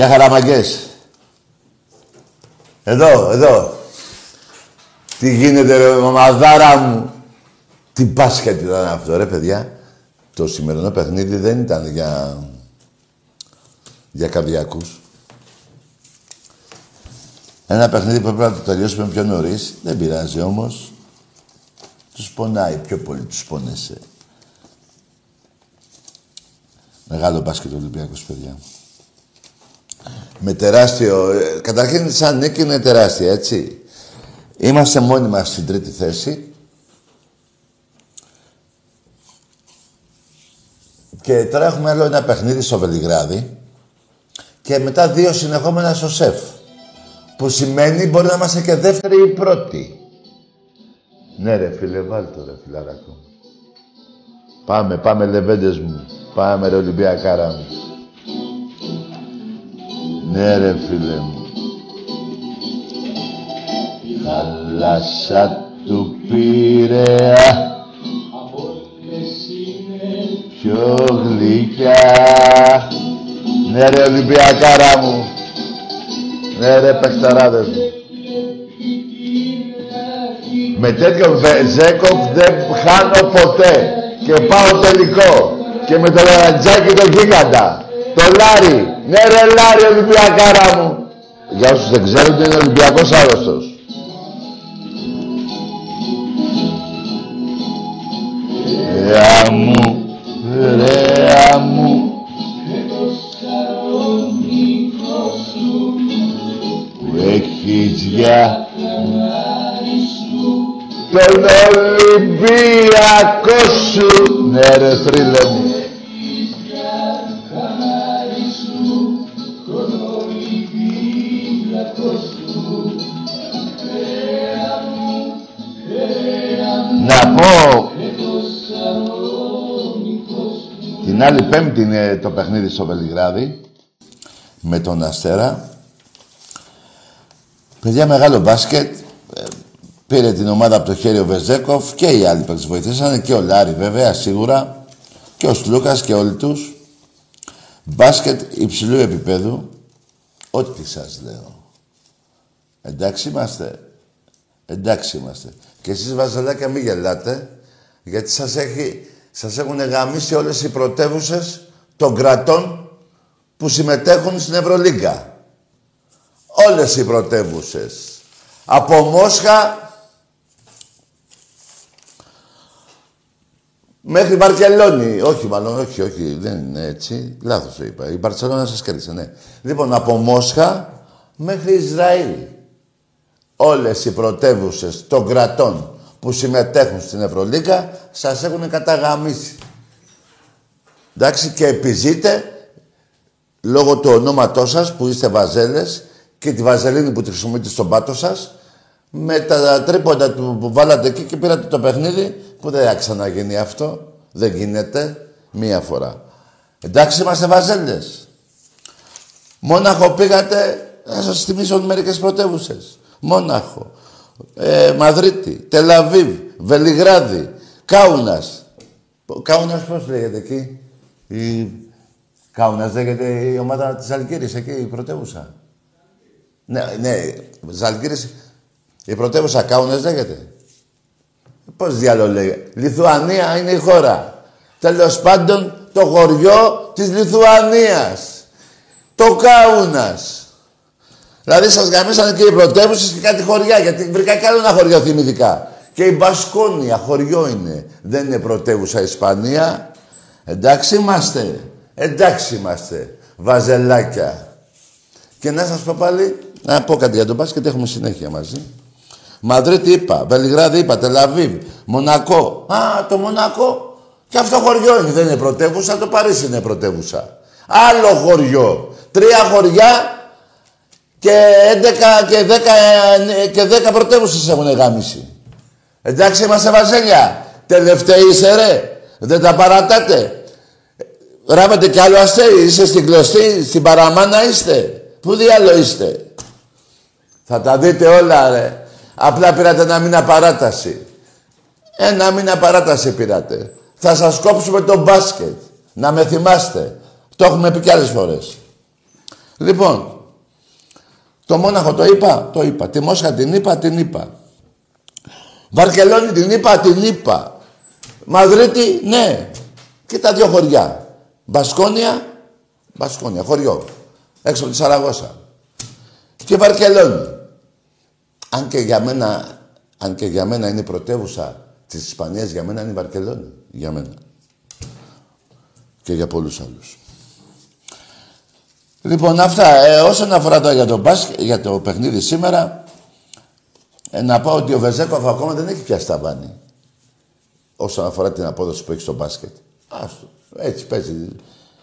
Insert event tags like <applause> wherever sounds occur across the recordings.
Για χαραμαγκές. Εδώ, εδώ. Τι γίνεται ρε μαμαδάρα μου. Τι μπάσκετ ήταν αυτό ρε παιδιά. Το σημερινό παιχνίδι δεν ήταν για, για καρδιακούς. Ένα παιχνίδι που πρέπει να το τελειώσουμε πιο νωρίς. Δεν πειράζει όμως. Τους πονάει πιο πολύ, τους πόνεσαι. Μεγάλο μπάσκετ Ολυμπιακός, παιδιά. Με τεράστιο. Ε, καταρχήν, σαν νίκη είναι τεράστια, έτσι. Είμαστε μόνοι μας στην τρίτη θέση. Και τώρα έχουμε άλλο ένα παιχνίδι στο Βελιγράδι. Και μετά δύο συνεχόμενα στο ΣΕΦ. Που σημαίνει μπορεί να είμαστε και δεύτερη ή πρώτη. Ναι ρε φίλε, βάλ το ρε φιλαράκο. Πάμε, πάμε λεβέντες μου. Πάμε ρε Ολυμπιακάρα μου. Ναι ρε φίλε μου. Θάλασσα του Πειραιά πιο γλυκιά. Ναι ρε Ολυμπιακάρα μου. Ναι ρε παιχταράδες μου. Με τέτοιο Βεζένκοφ δεν χάνω ποτέ. Και πάω τελικό. Και με το Λαρεντζάκη το γίγαντα. Το Λάρι. Ναι ρε Λάρι Ολυμπιακάρα μου. Για όσους δεν ξέρουν είναι Ολυμπιακός άρρωστος. Ρέα μου, ρέα μου, έχεις για τον Ολυμπιακό σου. Ναι ρε θρύλε μου. Άλλη πέμπτη είναι το παιχνίδι στο Βελιγράδι με τον Αστέρα Παιδιά, μεγάλο μπάσκετ. Ε, πήρε την ομάδα από το χέρι ο Βεζέκοφ και οι άλλοι που τις βοηθήσανε και ο Λάρη βέβαια σίγουρα και ο Σλούκας και όλοι τους. Μπάσκετ υψηλού επίπεδου. Ό,τι σας λέω. Εντάξει είμαστε. Εντάξει είμαστε. Και εσείς βαζελάκια μην γελάτε, γιατί σας, έχει, σας έχουν γαμίσει όλες οι πρωτεύουσες των κρατών που συμμετέχουν στην Ευρωλίγκα όλες οι πρωτεύουσες. Από Μόσχα μέχρι Βαρκελόνη. Όχι, μάλλον, όχι, όχι, δεν είναι έτσι. Λάθος το είπα. Η Μπαρτσελώνα σας κέρδισε, ναι. Λοιπόν, από Μόσχα μέχρι Ισραήλ. Όλες οι πρωτεύουσες των κρατών που συμμετέχουν στην Ευρωλίγα σας έχουν καταγαμίσει. Εντάξει, και επιζείτε λόγω του ονόματός σας που είστε βαζέλες και τη βαζελίνη που τη χρησιμοποιείτε στον πάτο σας, με τα τρίποντα του που βάλατε εκεί και πήρατε το παιχνίδι, που δεν θα ξαναγίνει αυτό. Δεν γίνεται μία φορά. Εντάξει, είμαστε βαζέλες. Μόναχο πήγατε, να σας θυμίσω μερικές πρωτεύουσες. Μόναχο, ε, Μαδρίτη, Τελαβίβ, Βελιγράδι, Κάουνας. Κάουνας πώς λέγεται εκεί; Η... Κάουνας λέγεται η ομάδα της Αλγύρης εκεί, η πρωτεύουσα. Ναι, ναι, Ζαλγκύρης, η πρωτεύουσα Κάουνες λέγεται. Πώς διάλογο λέγεται; Λιθουανία είναι η χώρα. Τέλος πάντων το χωριό της Λιθουανίας. Το Κάουνας. Δηλαδή σας γαμίσανε και οι πρωτεύουσες και κάτι χωριά, γιατί βρήκα κι άλλο ένα χωριό θυμητικά. Και η Μπασκόνια χωριό είναι. Δεν είναι πρωτεύουσα Ισπανία. Εντάξει είμαστε. Εντάξει είμαστε. Βαζελάκια. Και να σας πω πάλι, να πω κάτι για τον μπάσκετ, έχουμε συνέχεια μαζί. Μαδρίτη είπα, Βελιγράδι είπα, Τελαβίβ, Μονακό. Α, το Μονακό. Και αυτό χωριό είναι, δεν είναι πρωτεύουσα, το Παρίσι είναι πρωτεύουσα. Άλλο χωριό. Τρία χωριά και 11 και 10, και 10 πρωτεύουσες έχουν γάμισει. Εντάξει, είμαστε βαζέλια. Τελευταίοι είσαι ρε. Δεν τα παρατάτε. Ράβετε κι άλλο αστέρι. Είστε στην κλωστή, στην παραμάνα είστε. Πού διάλο είστε; Θα τα δείτε όλα, ρε. Απλά πήρατε ένα μήνα παράταση. Ένα μήνα παράταση πήρατε. Θα σας κόψουμε το μπάσκετ. Να με θυμάστε. Το έχουμε πει κι άλλες φορές. Λοιπόν, το Μόναχο το είπα, το είπα. Τη Μόσχα την είπα, την είπα. Βαρκελόνη την είπα, την είπα. Μαδρίτη, ναι. Και τα δύο χωριά. Μπασκόνια, Μπασκόνια, χωριό. Έξω από τη Σαραγώσα. Και Βαρκελόνη. Αν και για μένα, αν και για μένα είναι η πρωτεύουσα της Ισπανίας, για μένα είναι η Βαρκελόνη. Για μένα. Και για πολλούς άλλους. Λοιπόν, αυτά. Ε, όσον αφορά τώρα για το, για το παιχνίδι σήμερα, ε, να πω ότι ο Βεζέκοφ ακόμα δεν έχει πιάσει τα βάνη. Όσον αφορά την απόδοση που έχει στο μπάσκετ. Άστο. Έτσι παίζει.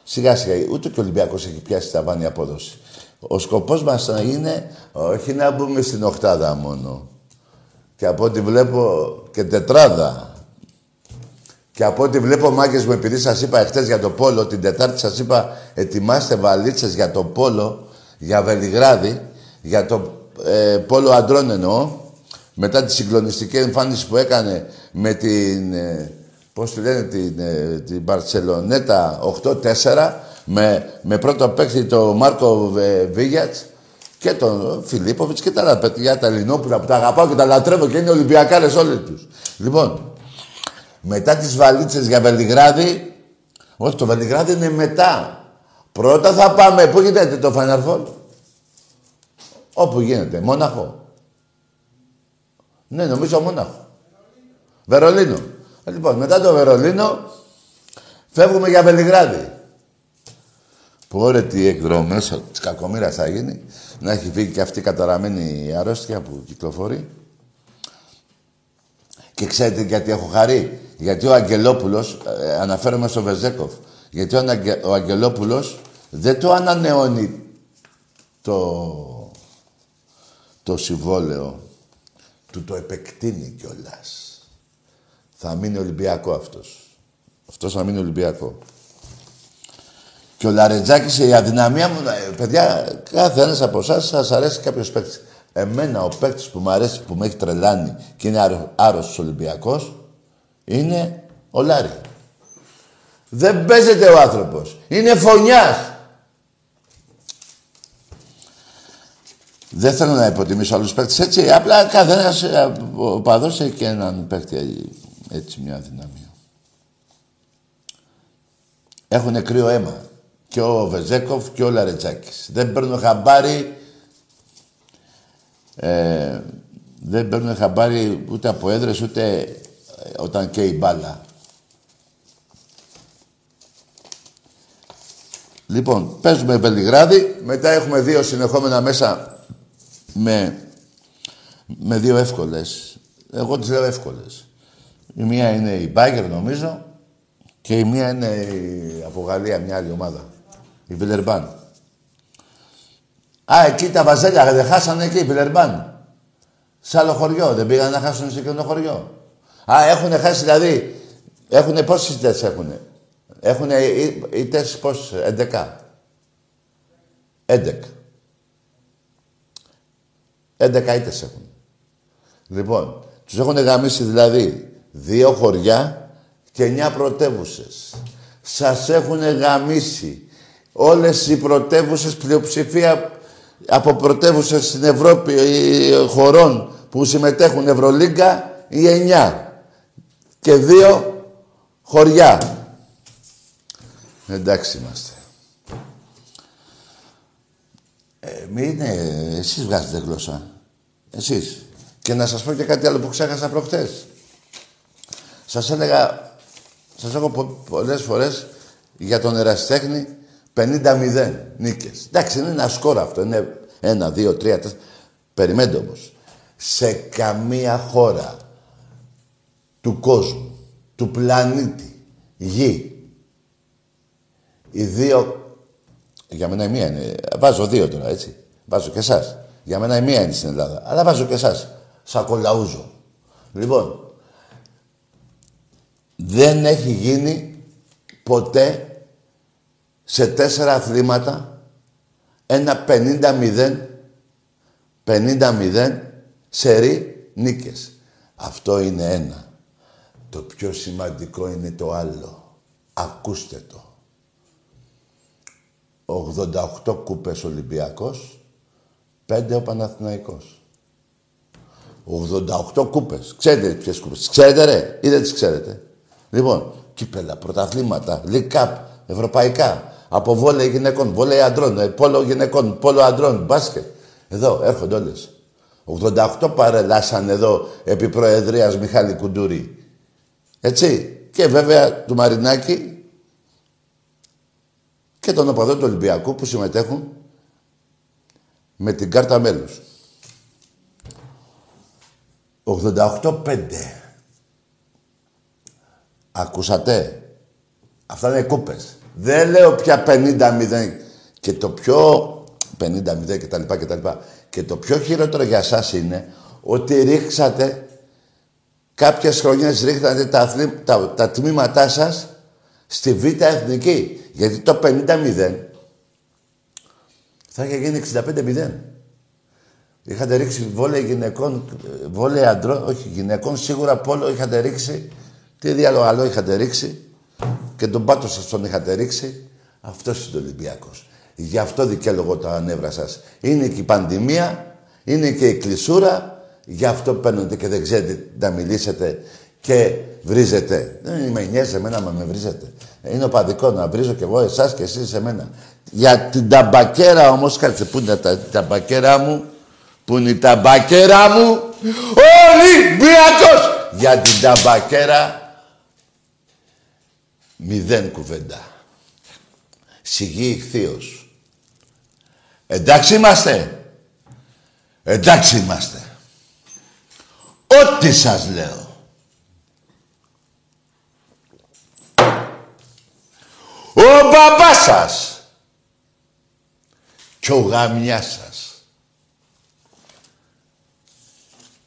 Σιγά σιγά. Ούτε και ο Ολυμπιακός έχει πιάσει τα βάνη απόδοση. Ο σκοπός μας είναι όχι να μπούμε στην οχτάδα μόνο. Και από ό,τι βλέπω και τετράδα. Και από ό,τι βλέπω μάγκες μου, επειδή σας είπα εχθές για το Πόλο, την Τετάρτη σας είπα ετοιμάστε βαλίτσες για το Πόλο, για Βελιγράδι, για το ε, Πόλο αντρών εννοώ, μετά τη συγκλονιστική εμφάνιση που έκανε με την, ε, πώς τη λένε, την, ε, την Μπαρτσελονέτα 8-4, με, με πρώτο παίκτη τον Μάρκο Βίγιατς και τον Φιλίπποβιτς και τα άλλα παιδιά, τα Ελληνόπουλα που τα αγαπάω και τα λατρεύω και είναι Ολυμπιακάρες όλοι τους. Λοιπόν, μετά τις βαλίτσες για Βελιγράδι, όχι το Βελιγράδι είναι μετά. Πρώτα θα πάμε, πού γίνεται το Final Όπου γίνεται, Μόναχο. Ναι, νομίζω Μόναχο. Βερολίνο. Λοιπόν, μετά το Βερολίνο φεύγουμε για Βελιγράδι. Που ωραία τι εκδρομές της κακομήρας θα γίνει. Να έχει φύγει και αυτή η καταραμένη αρρώστια που κυκλοφορεί. Και ξέρετε γιατί έχω χαρεί; Γιατί ο Αγγελόπουλος, ε, αναφέρομαι στο Βεζέκοφ, γιατί ο, Αγγε, ο Αγγελόπουλος δεν το ανανεώνει το, το συμβόλαιο του το επεκτείνει κιόλας. Θα μείνει Ολυμπιακό αυτός. Αυτός θα μείνει Ολυμπιακό. Και ο Λαρετζάκης, η αδυναμία μου, ε, παιδιά, κάθε ένας από εσάς σας αρέσει κάποιος παίκτης. Εμένα ο παίκτης που μου αρέσει, που με έχει τρελάνει και είναι άρρωστος Ολυμπιακός, είναι ο Λάρη. Δεν παίζεται ο άνθρωπος. Είναι φωνιάς. Δεν θέλω να υποτιμήσω άλλους παίκτες έτσι. Απλά καθένας ε, ο παδός έχει και έναν παίκτη έτσι μια δυναμία. Έχουν κρύο αίμα. Και ο Βεζέκοφ και ο Λαρετζάκης. Δεν παίρνω χαμπάρι ε, δεν παίρνουν χαμπάρι ούτε από έδρες, ούτε ε, όταν καίει μπάλα. Λοιπόν, παίζουμε Βελιγράδι, μετά έχουμε δύο συνεχόμενα μέσα με, με δύο εύκολες. Εγώ τις λέω εύκολες. Η μία είναι η Μπάγκερ νομίζω και η μία είναι η, από Γαλλία μια άλλη ομάδα. Η Βιλερμπάν. Α, εκεί τα βαζέλια δεν χάσανε εκεί, Βιλερμπάν. Σε άλλο χωριό, δεν πήγαν να χάσουν σε εκείνο χωριό. Α, έχουν χάσει δηλαδή. Έχουν πόσες ήττε έχουν. Έχουν ήττε πόσες, 11. 11. 11 ήττε έχουν. Λοιπόν, τους έχουν γαμίσει δηλαδή δύο χωριά και εννιά πρωτεύουσες. Σας έχουν γαμίσει όλες οι πρωτεύουσες πλειοψηφία από πρωτεύουσες στην Ευρώπη χωρών που συμμετέχουν Ευρωλίγκα ή εννιά και δύο χωριά. Εντάξει είμαστε. Ε, μην εσείς βγάζετε γλώσσα. Εσείς. Και να σας πω και κάτι άλλο που ξέχασα προχτές. Σας έλεγα, σας έχω πολλές φορές για τον ερασιτέχνη 50-0 νίκες. Εντάξει, είναι ένα σκορ αυτό. Είναι ένα, δύο, τρία, τέσσερα. Περιμένετε όμως. Σε καμία χώρα του κόσμου, του πλανήτη, γη, οι δύο... Για μένα η μία είναι... Βάζω δύο τώρα, έτσι. Βάζω και εσάς. Για μένα η μία είναι στην Ελλάδα. Αλλά βάζω και εσάς. Σακολαούζω. Λοιπόν, δεν έχει γίνει ποτέ σε τέσσερα αθλήματα ένα 50-0 50-0 σερή νίκες. Αυτό είναι ένα. Το πιο σημαντικό είναι το άλλο. Ακούστε το. 88 κούπες Ολυμπιακός, 5 ο Παναθηναϊκός. 88 κούπες. Ξέρετε ποιες κούπες. Ξέρετε ρε ή δεν τις ξέρετε. Λοιπόν, κύπελα, πρωταθλήματα, League ευρωπαϊκά. Από βόλεϊ γυναικών, βόλεϊ αντρών, ε, πόλο γυναικών, πόλο αντρών, μπάσκετ. Εδώ έρχονται όλες. 88 παρελάσαν εδώ επί Προεδρίας Μιχάλη Κουντούρη. Έτσι. Και βέβαια του Μαρινάκη και τον οπαδό του Ολυμπιακού που συμμετέχουν με την κάρτα μέλους. 88-5. Ακούσατε; Αυτά είναι κούπες. Δεν λέω πια 50-0. Και το πιο... 50-0 κτλ. κτλ. Και το πιο χειρότερο για σας είναι ότι ρίξατε κάποιες χρονιές ρίχνατε τα, τα, τα τμήματά σας στη Β' Εθνική. Γιατί το 50-0 θα είχε γίνει 65-0. Είχατε ρίξει βόλεϊ γυναικών, βόλεϊ αντρών, όχι γυναικών, σίγουρα πόλο είχατε ρίξει. Τι διάλογο άλλο είχατε ρίξει και τον πάτο σας τον είχατε ρίξει. Αυτός είναι ο Ολυμπιακός. Γι' αυτό δικαιολογώ τα νεύρα σας. Είναι και η πανδημία, είναι και η κλεισούρα, γι' αυτό παίρνετε και δεν ξέρετε να μιλήσετε και βρίζετε. Δεν με νοιάζει εμένα, μα με βρίζετε. Είναι οπαδικό να βρίζω κι εγώ εσάς και εσείς εμένα. Για την ταμπακέρα όμως, κάτσε πού είναι τα ταμπακέρα μου, πού είναι η ταμπακέρα μου, Ολυμπιακός! Για την ταμπακέρα, μηδέν κουβέντα. Σιγή ηχθείος. Εντάξει είμαστε. Εντάξει είμαστε. Ό,τι σας λέω. Ο μπαμπάς σας και ο γαμιάς σας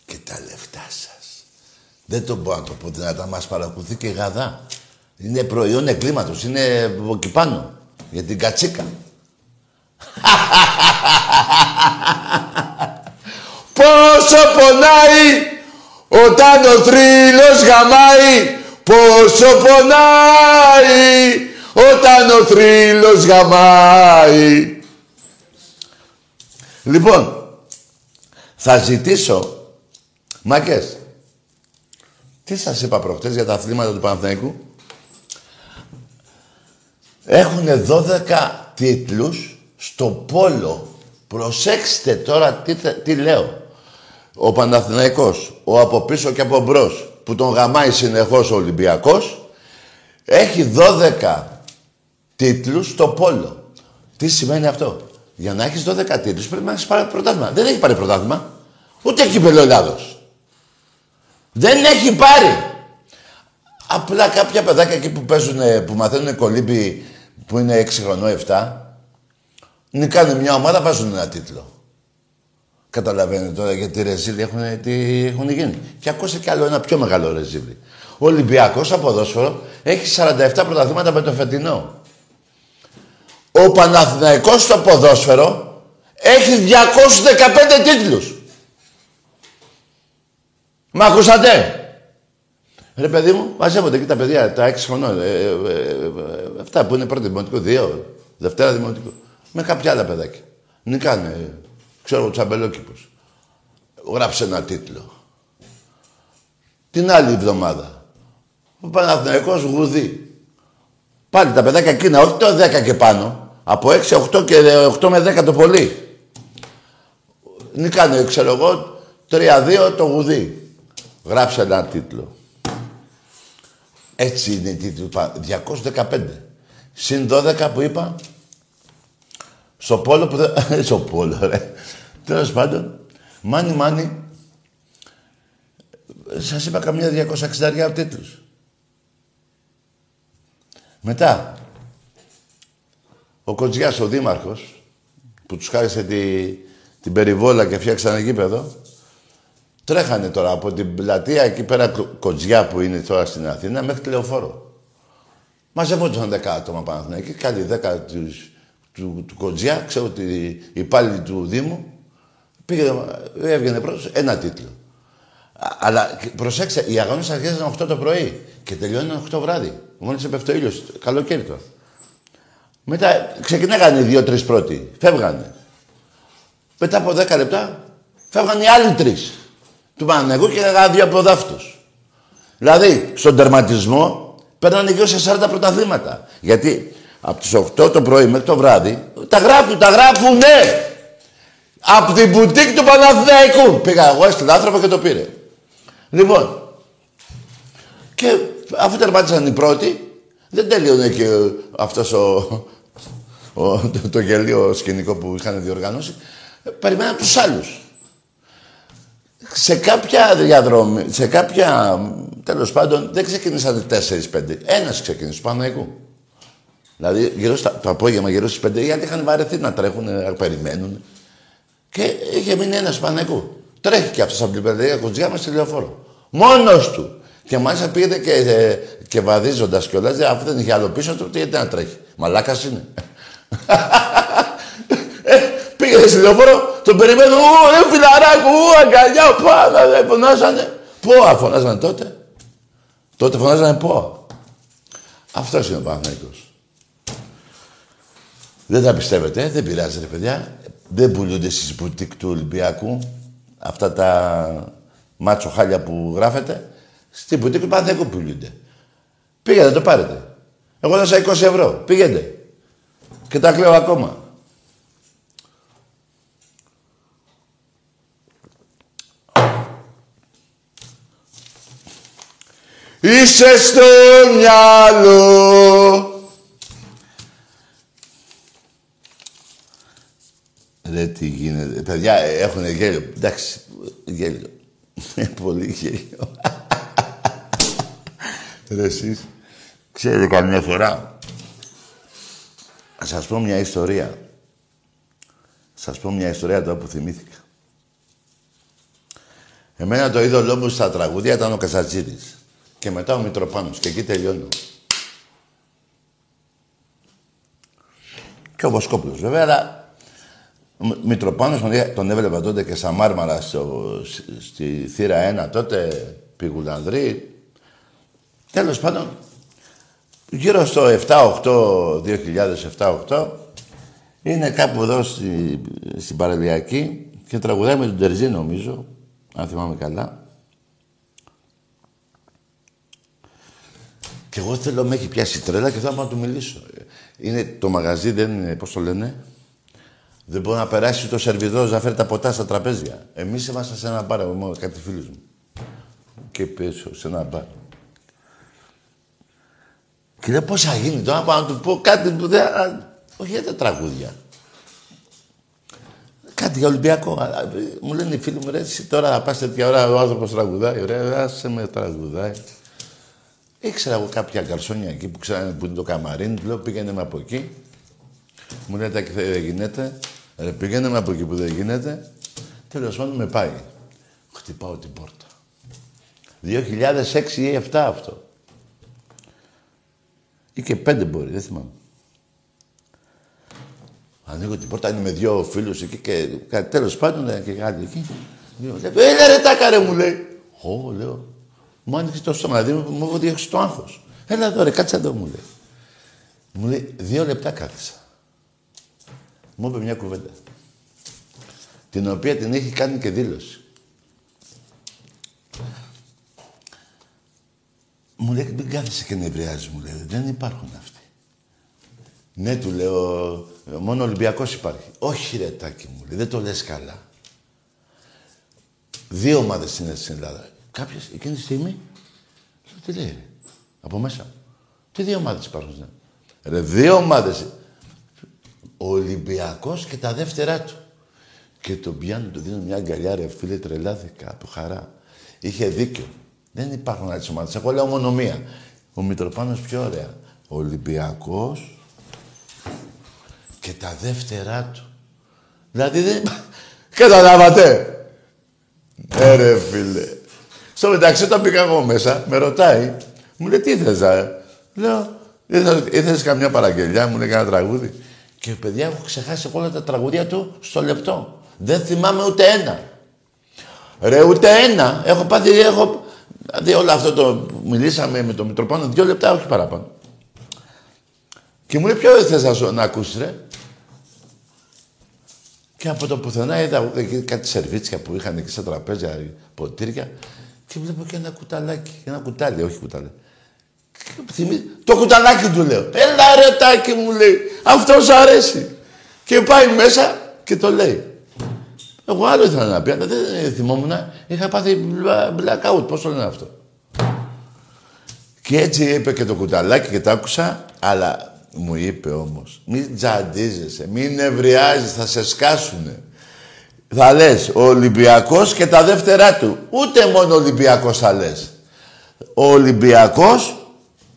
και τα λεφτά σας. Δεν το μπορώ να το πω δυνατά, μας παρακολουθεί και γαδά. Είναι προϊόν εγκλήματος, είναι από εκεί πάνω, για την κατσίκα. <laughs> Πόσο πονάει όταν ο θρύλος γαμάει Πόσο πονάει όταν ο θρύλος γαμάει. Λοιπόν, θα ζητήσω, μάκες, τι σας είπα προχτές για τα αθλήματα του Παναθηναϊκού; Έχουν 12 τίτλους στο πόλο. Προσέξτε τώρα τι, τι λέω. Ο Παναθηναϊκός, ο από πίσω και από μπρος, που τον γαμάει συνεχώς ο Ολυμπιακός, έχει 12 τίτλους στο πόλο. Τι σημαίνει αυτό; Για να έχεις 12 τίτλους πρέπει να έχεις πάρει πρωτάθλημα. Δεν έχει πάρει πρωτάθλημα. Ούτε κύπελο Ελλάδος. Δεν έχει πάρει. Απλά κάποια παιδάκια εκεί που παίζουν, που μαθαίνουν κολύμπι που είναι 6 χρονών, 7, νικάνε μια ομάδα, βάζουν ένα τίτλο. Καταλαβαίνετε τώρα γιατί ρεζίλοι έχουν, τι έχουν γίνει. Και ακούσε κι άλλο ένα πιο μεγάλο ρεζίλι. Ο Ολυμπιακός από ποδόσφαιρο έχει 47 πρωταθλήματα με το φετινό. Ο Παναθηναϊκός στο ποδόσφαιρο έχει 215 τίτλους. Μ' ακούσατε; Ρε παιδί μου, μαζεύονται εκεί τα παιδιά, τα 6 χρονών. Ε, ε, ε, αυτά που είναι πρώτο δημοτικό, δύο, δευτέρα δημοτικό. Με κάποια άλλα παιδάκια. Νικάνε, ξέρω, τσαμπελόκηπος. Γράψε ένα τίτλο. Την άλλη εβδομάδα. Ο Παναθηναϊκός γουδί. Πάλι τα παιδάκια εκείνα, όχι το 10 και πάνω. Από 6, 8 και 8 με 10 το πολύ. Νικάνε, ξέρω εγώ, 3-2 το γουδί. Γράψε ένα τίτλο. Έτσι είναι η τίτλο. 215. Συν 12 που είπα. Στο πόλο που δεν... <laughs> στο πόλο, ρε. Τέλος πάντων. Μάνι, μάνι. Σας είπα καμιά 260 τίτλους. Μετά, ο Κοντζιάς, ο δήμαρχος, που τους χάρισε τη, την περιβόλα και φτιάξανε γήπεδο, τρέχανε τώρα από την πλατεία εκεί πέρα Κοντζιά που είναι τώρα στην Αθήνα μέχρι τη Λεωφόρο. Μαζευόντουσαν δέκα άτομα πάνω εκεί, κάτι δέκα τους, του, του Κοντζιά, ξέρω ότι οι υπάλληλοι του Δήμου, πήγε, έβγαινε πρώτος, ένα τίτλο. Αλλά προσέξτε, οι αγώνες αρχίζαν 8 το πρωί και τελειώνουν 8 βράδυ. Μόλις έπεφτε ο ήλιος, καλοκαίρι τώρα. Μετά ξεκινάγανε οι δύο-τρεις πρώτοι. Φεύγανε. Μετά από 10 λεπτά φεύγανε οι άλλοι τρεις. Του Παναγού και έκαναν δύο αποδάφτους. Δηλαδή, στον τερματισμό παίρνανε γύρω σε 40 πρωταθλήματα. Γιατί από τις 8 το πρωί μέχρι το βράδυ τα γράφουν, τα γράφουν, ναι! Από την μπουτίκ του Παναθηναϊκού. Πήγα εγώ, έστειλα άνθρωπο και το πήρε. Λοιπόν, και αφού τερμάτισαν οι πρώτοι, δεν τέλειωνε και αυτός ο, ο, το, το γελίο σκηνικό που είχαν διοργανώσει. Περιμέναν τους άλλους. Σε κάποια διαδρομή, σε κάποια, τέλος πάντων, δεν ξεκινήσανε 4-5. Ένας ξεκίνησε, πάνω εγώ. Δηλαδή, γύρω στα, το απόγευμα, γύρω στις 5, γιατί είχαν βαρεθεί να τρέχουν, να περιμένουν. Και είχε μείνει ένας Παναγού. Τρέχει και αυτός από την παιδεία κοντζιά μας στη λεωφόρο. Μόνος του. Και μάλιστα πήγε και, ε, και βαδίζοντας κιόλας, αφού δεν είχε άλλο πίσω του, γιατί να τρέχει. Μαλάκας είναι. ε, πήγε στη λεωφόρο, τον περιμένω, ου, ρε φιλαράκου, ου, αγκαλιά, πάντα, δεν φωνάζανε. Πόα φωνάζανε τότε. Τότε φωνάζανε πόα. Αυτός είναι ο Παναγικός. Δεν τα πιστεύετε, δεν πειράζει ρε παιδιά. Δεν πουλούνται στις μπουτίκ του Ολυμπιακού αυτά τα μάτσο χάλια που γράφετε. Στην μπουτίκ του Παναθηναϊκού πουλούνται. Πήγαινε, το πάρετε. Εγώ δώσα 20 ευρώ. Πήγαινε. Και τα κλαίω ακόμα. Είσαι στο μυαλό Ρε τι γίνεται. Παιδιά έχουν γέλιο. Εντάξει, γέλιο. Πολύ γέλιο. Ρε εσείς. Ξέρετε καμιά φορά. Θα σας πω μια ιστορία. Σας πω μια ιστορία τώρα που θυμήθηκα. Εμένα το είδωλό μου στα τραγούδια ήταν ο Κασατζίδης. Και μετά ο Μητροπάνος. Και εκεί τελειώνω. Και ο Βοσκόπουλος βέβαια, αλλά Μητροπάνος τον έβλεπα τότε και σαν μάρμαρα στο, στη θύρα 1 τότε, Πηγουλανδρή. Τέλος πάντων, γύρω στο 7-8, 2007-8, είναι κάπου εδώ στη, στην Παραλιακή και τραγουδάει με τον Τερζή νομίζω, αν θυμάμαι καλά. Και εγώ θέλω, με έχει πιάσει τρέλα και θέλω να του μιλήσω. Είναι, το μαγαζί δεν είναι, πώς το λένε, δεν μπορεί να περάσει το σερβιδό να φέρει τα ποτά στα τραπέζια. Εμείς είμαστε σε ένα μπαρ, εγώ κάτι φίλους μου. Και πίσω σε ένα μπαρ. Και λέω πώς θα γίνει τώρα, πάω να του πω κάτι που δεν... Όχι για τα τραγούδια. Κάτι για Ολυμπιακό. Μου λένε οι φίλοι μου, ρε, εσύ τώρα θα πας τέτοια ώρα ο άνθρωπος τραγουδάει. Ωραία, άσε με τραγουδάει. Ήξερα εγώ κάποια καρσόνια εκεί που ξέρανε που είναι το καμαρίνι. Λέω πήγαινε με από εκεί. Μου λέει, και δεν γίνεται. Ρε, πήγαινε από εκεί που δεν γίνεται. Τέλος πάντων με πάει. Χτυπάω την πόρτα. 2006 ή 2007 αυτό. Ή και πέντε μπορεί, δεν θυμάμαι. Ανοίγω την πόρτα, είναι με δύο φίλους εκεί και κάτι τέλος πάντων και κάτι εκεί. Έλα ρε τάκα ρε μου λέει. Ω, λέω. Μου άνοιξε το στόμα, δηλαδή μου έχω διώξει το άγχος. Έλα εδώ ρε, κάτσε εδώ μου λέει. Μου λέει, δύο λεπτά κάθισα μου είπε μια κουβέντα. Την οποία την έχει κάνει και δήλωση. Μου λέει, μην κάθεσαι και νευριάζεις, μου λέει. Δεν υπάρχουν αυτοί. Ναι, του λέω, μόνο Ολυμπιακός υπάρχει. Όχι ρε τάκι μου, λέει, δεν το λες καλά. Δύο ομάδες είναι στην Ελλάδα. Κάποιες, εκείνη τη στιγμή, λέω, τι λέει, ρε, από μέσα. Τι δύο ομάδες υπάρχουν, ρε, δύο ομάδες ο Ολυμπιακός και τα δεύτερά του. Και τον πιάνω, του δίνω μια αγκαλιά, ρε φίλε, τρελάθηκα από χαρά. Είχε δίκιο. Δεν υπάρχουν άλλε ομάδες. Εγώ λέω μόνο μία. Ο Μητροπάνος πιο ωραία. Ο Ολυμπιακός και τα δεύτερά του. Δηλαδή δεν... <laughs> Καταλάβατε. Ε, ρε φίλε. Στο μεταξύ όταν πήγα εγώ μέσα, με ρωτάει, μου λέει τι θες, Λέω, ήθελες καμιά παραγγελιά, μου λέει κανένα τραγούδι; Και παιδιά έχω ξεχάσει όλα τα τραγουδία του στο λεπτό. Δεν θυμάμαι ούτε ένα. Ρε, ούτε ένα. Έχω πάθει, έχω... Δηλαδή όλο αυτό το μιλήσαμε με τον Μητροπάνο δύο λεπτά, όχι παραπάνω. Και μου λέει, ποιο θες να, σου- να ακούσεις, ρε; Και από το πουθενά είδα εκεί κάτι σερβίτσια που είχαν εκεί στα τραπέζια, ποτήρια. Και βλέπω και ένα κουταλάκι, ένα κουτάλι, όχι κουτάλι. Και θυμί- Το κουταλάκι του λέω. Έλα ρε τάκι μου λέει. Αυτό σου αρέσει. Και πάει μέσα και το λέει. Εγώ άλλο ήθελα να πει, αλλά δεν θυμόμουν. Είχα πάθει μπλα- blackout. Πώς το λένε αυτό; Και έτσι είπε και το κουταλάκι και το άκουσα, αλλά μου είπε όμως, μην τζαντίζεσαι, μην νευριάζεις, θα σε σκάσουνε. Θα λες, ο Ολυμπιακός και τα δεύτερά του. Ούτε μόνο ο Ολυμπιακός θα λες. Ο Ολυμπιακός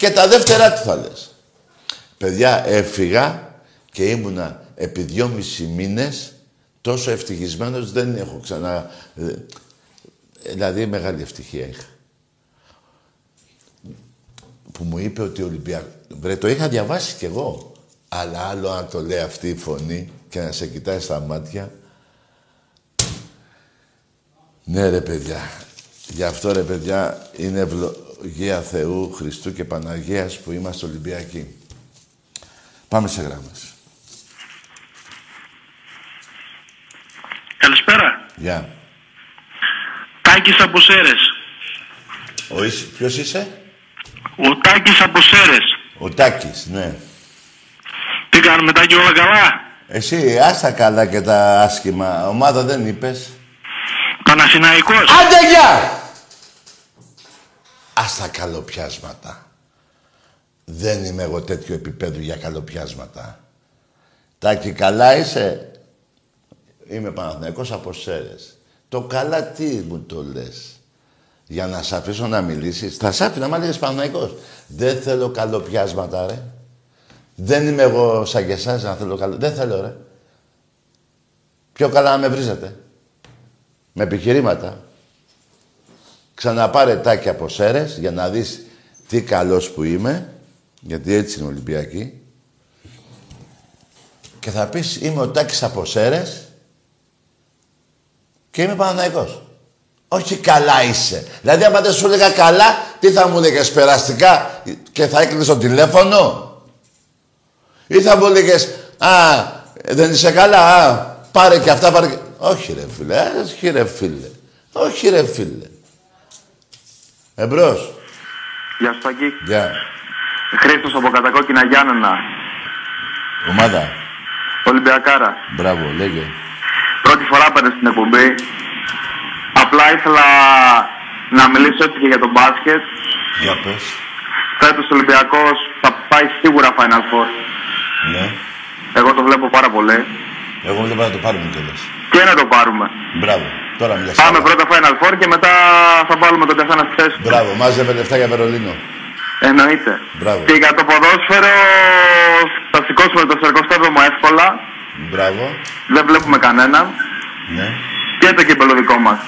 και τα δεύτερά του θα λες. Παιδιά, έφυγα και ήμουνα επί δυόμισι μήνες τόσο ευτυχισμένος δεν έχω ξανά... ε, Δηλαδή, μεγάλη ευτυχία είχα. Που μου είπε ότι ο Ολυμπιακός... Βρε, το είχα διαβάσει κι εγώ. Αλλά άλλο αν το λέει αυτή η φωνή και να σε κοιτάει στα μάτια. Ναι, ρε παιδιά. Γι' αυτό, ρε παιδιά, είναι ευλογία Θεού, Χριστού και Παναγίας που είμαστε Ολυμπιακοί. Πάμε σε γράμμες. Καλησπέρα. Γεια. Τάκης από Σέρες. Ο είσαι, ποιος είσαι; Ο Τάκης από Σέρες. Ο Τάκης, ναι. Τι κάνουμε Τάκη όλα καλά; Εσύ, άστα καλά και τα άσχημα. Ομάδα δεν είπες. Παναθηναϊκός. Άντε, γεια! Άστα καλοπιάσματα. Δεν είμαι εγώ τέτοιο επίπεδο για καλοπιάσματα. Τάκη, καλά είσαι. Είμαι Παναθηναϊκός από Σέρες. Το καλά τι μου το λες. Για να σ' αφήσω να μιλήσεις. Θα σ' άφηνα, μα λέγες Παναθηναϊκός. Δεν θέλω καλοπιάσματα, ρε. Δεν είμαι εγώ σαν και εσάς να θέλω καλό. Δεν θέλω, ρε. Πιο καλά να με βρίζετε. Με επιχειρήματα. Ξαναπάρε τάκι από Σέρες για να δεις τι καλός που είμαι. Γιατί έτσι είναι Ολυμπιακή. Και θα πεις είμαι ο Τάκης από Σέρες και είμαι Παναναϊκός. Όχι καλά είσαι. Δηλαδή, άμα δεν σου έλεγα καλά, τι θα μου έλεγες περαστικά και θα έκλεισες το τηλέφωνο; Ή θα μου έλεγες, α, δεν είσαι καλά, α, πάρε και αυτά, πάρε και... Όχι ρε φίλε, α, όχι ρε φίλε. Όχι ρε φίλε. Εμπρός. Γεια σου Τάκη. Γεια. Χρήστος από Κατακόκκινα Γιάννενα. Ομάδα. Ολυμπιακάρα. Μπράβο, λέγε. Πρώτη φορά πέρα στην εκπομπή. Απλά ήθελα να μιλήσω έτσι και για τον μπάσκετ. Για πες. Φέτος ο Ολυμπιακός θα πάει σίγουρα Final Four. Ναι. Εγώ το βλέπω πάρα πολύ. Εγώ βλέπω να το πάρουμε κιόλας. Και να το πάρουμε. Μπράβο. Τώρα μιλάς. Πάμε καλά. πρώτα Final Four και μετά θα βάλουμε τον καθένα στη θέση του. Μπράβο, μάζευε λεφτά για Βερολίνο. Εννοείται. Μπράβο. Και για το ποδόσφαιρο θα σηκώσουμε το 47ο εύκολα. Μπράβο. Δεν βλέπουμε κανέναν. Ναι. Και το κύπελο δικό μας.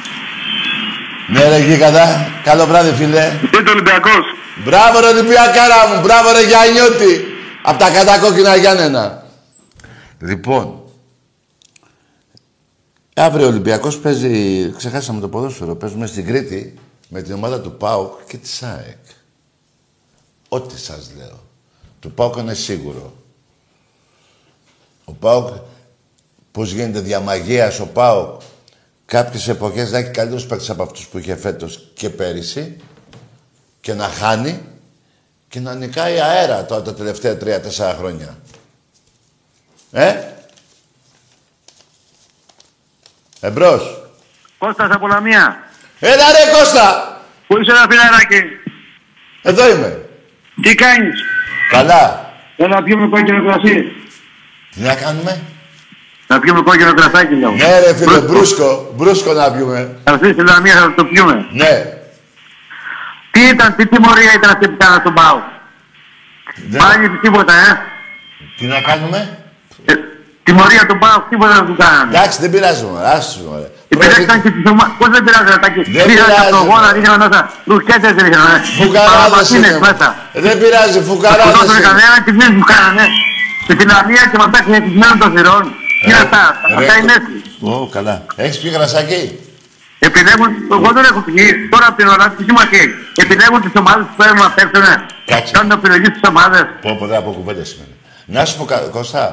Ναι ρε Γίγαντα. Καλό βράδυ φίλε. Τι το Ολυμπιακός. Μπράβο ρε Ολυμπιακάρα μου. Μπράβο ρε Γιάννιώτη. Απ' τα κατακόκκινα Γιάννενα. Λοιπόν. Αύριο ο Ολυμπιακός παίζει, ξεχάσαμε το ποδόσφαιρο, παίζουμε στην Κρήτη με την ομάδα του ΠΑΟΚ και της ΑΕΚ. Ό,τι σας λέω. Του ΠΑΟΚ είναι σίγουρο. Ο ΠΑΟΚ, πώς γίνεται διαμαγείας ο ΠΑΟΚ, κάποιες εποχές να έχει καλύτερους παίκτες από αυτούς που είχε φέτος και πέρυσι και να χάνει και να νικάει αέρα τώρα τα τελευταία τρία-τέσσερα χρόνια. Ε; Εμπρός. Κώστας από Λαμία. Έλα ρε Κώστα! Πού είσαι ένα φιλαράκι; Εδώ είμαι. Τι κάνεις; Καλά. Έλα να πιούμε κόκκινο κρασί. Τι να κάνουμε; Να πιούμε κόκκινο κρασάκι λέω. Ναι ρε φίλε, μπρούσκο. Μπρούσκο να πιούμε. Θα έρθεις στη Λαμία θα το πιούμε. Ναι. Τι ήταν, τι τιμωρία ήταν αυτή που κάνα στον Πάο; Δεν- Πάλι τίποτα, ε. Τι να κάνουμε; ε τιμωρία του Πάο, τίποτα δεν του κάνανε. Εντάξει, δεν πειράζει μωρέ. Άσου μωρέ. Επιλέξαν και τις ομάδες. Πώς δεν πειράζει να τα Δεν Ρίχναν πειράζει. από γόνα, ρίχναν μέσα. Ρουσκέτες ρίχναν, ε. Φουκαράδες Παραπατίνες είναι. μέσα. Δεν πειράζει, Που φουκαράδες δώσανε είναι. κανένα και δεν μου κάνανε. Στη Φιλανδία και με αυτά κλεισμένων των θυρών. Τι είναι αυτά, ρε, αυτά είναι έτσι. Ω, καλά. Έχεις πει γρασάκι; Επιλέγουν, εγώ δεν έχω πει, τώρα από την ώρα τι σημασία έχει. Επιλέγουν τις ομάδες που θέλουν να παίξουν. Κάτσε. Κάνουν επιλογή στις ομάδες. Πω, πω, δεν από κουβέντες σήμερα. Να σου πω, κα- Κώστα,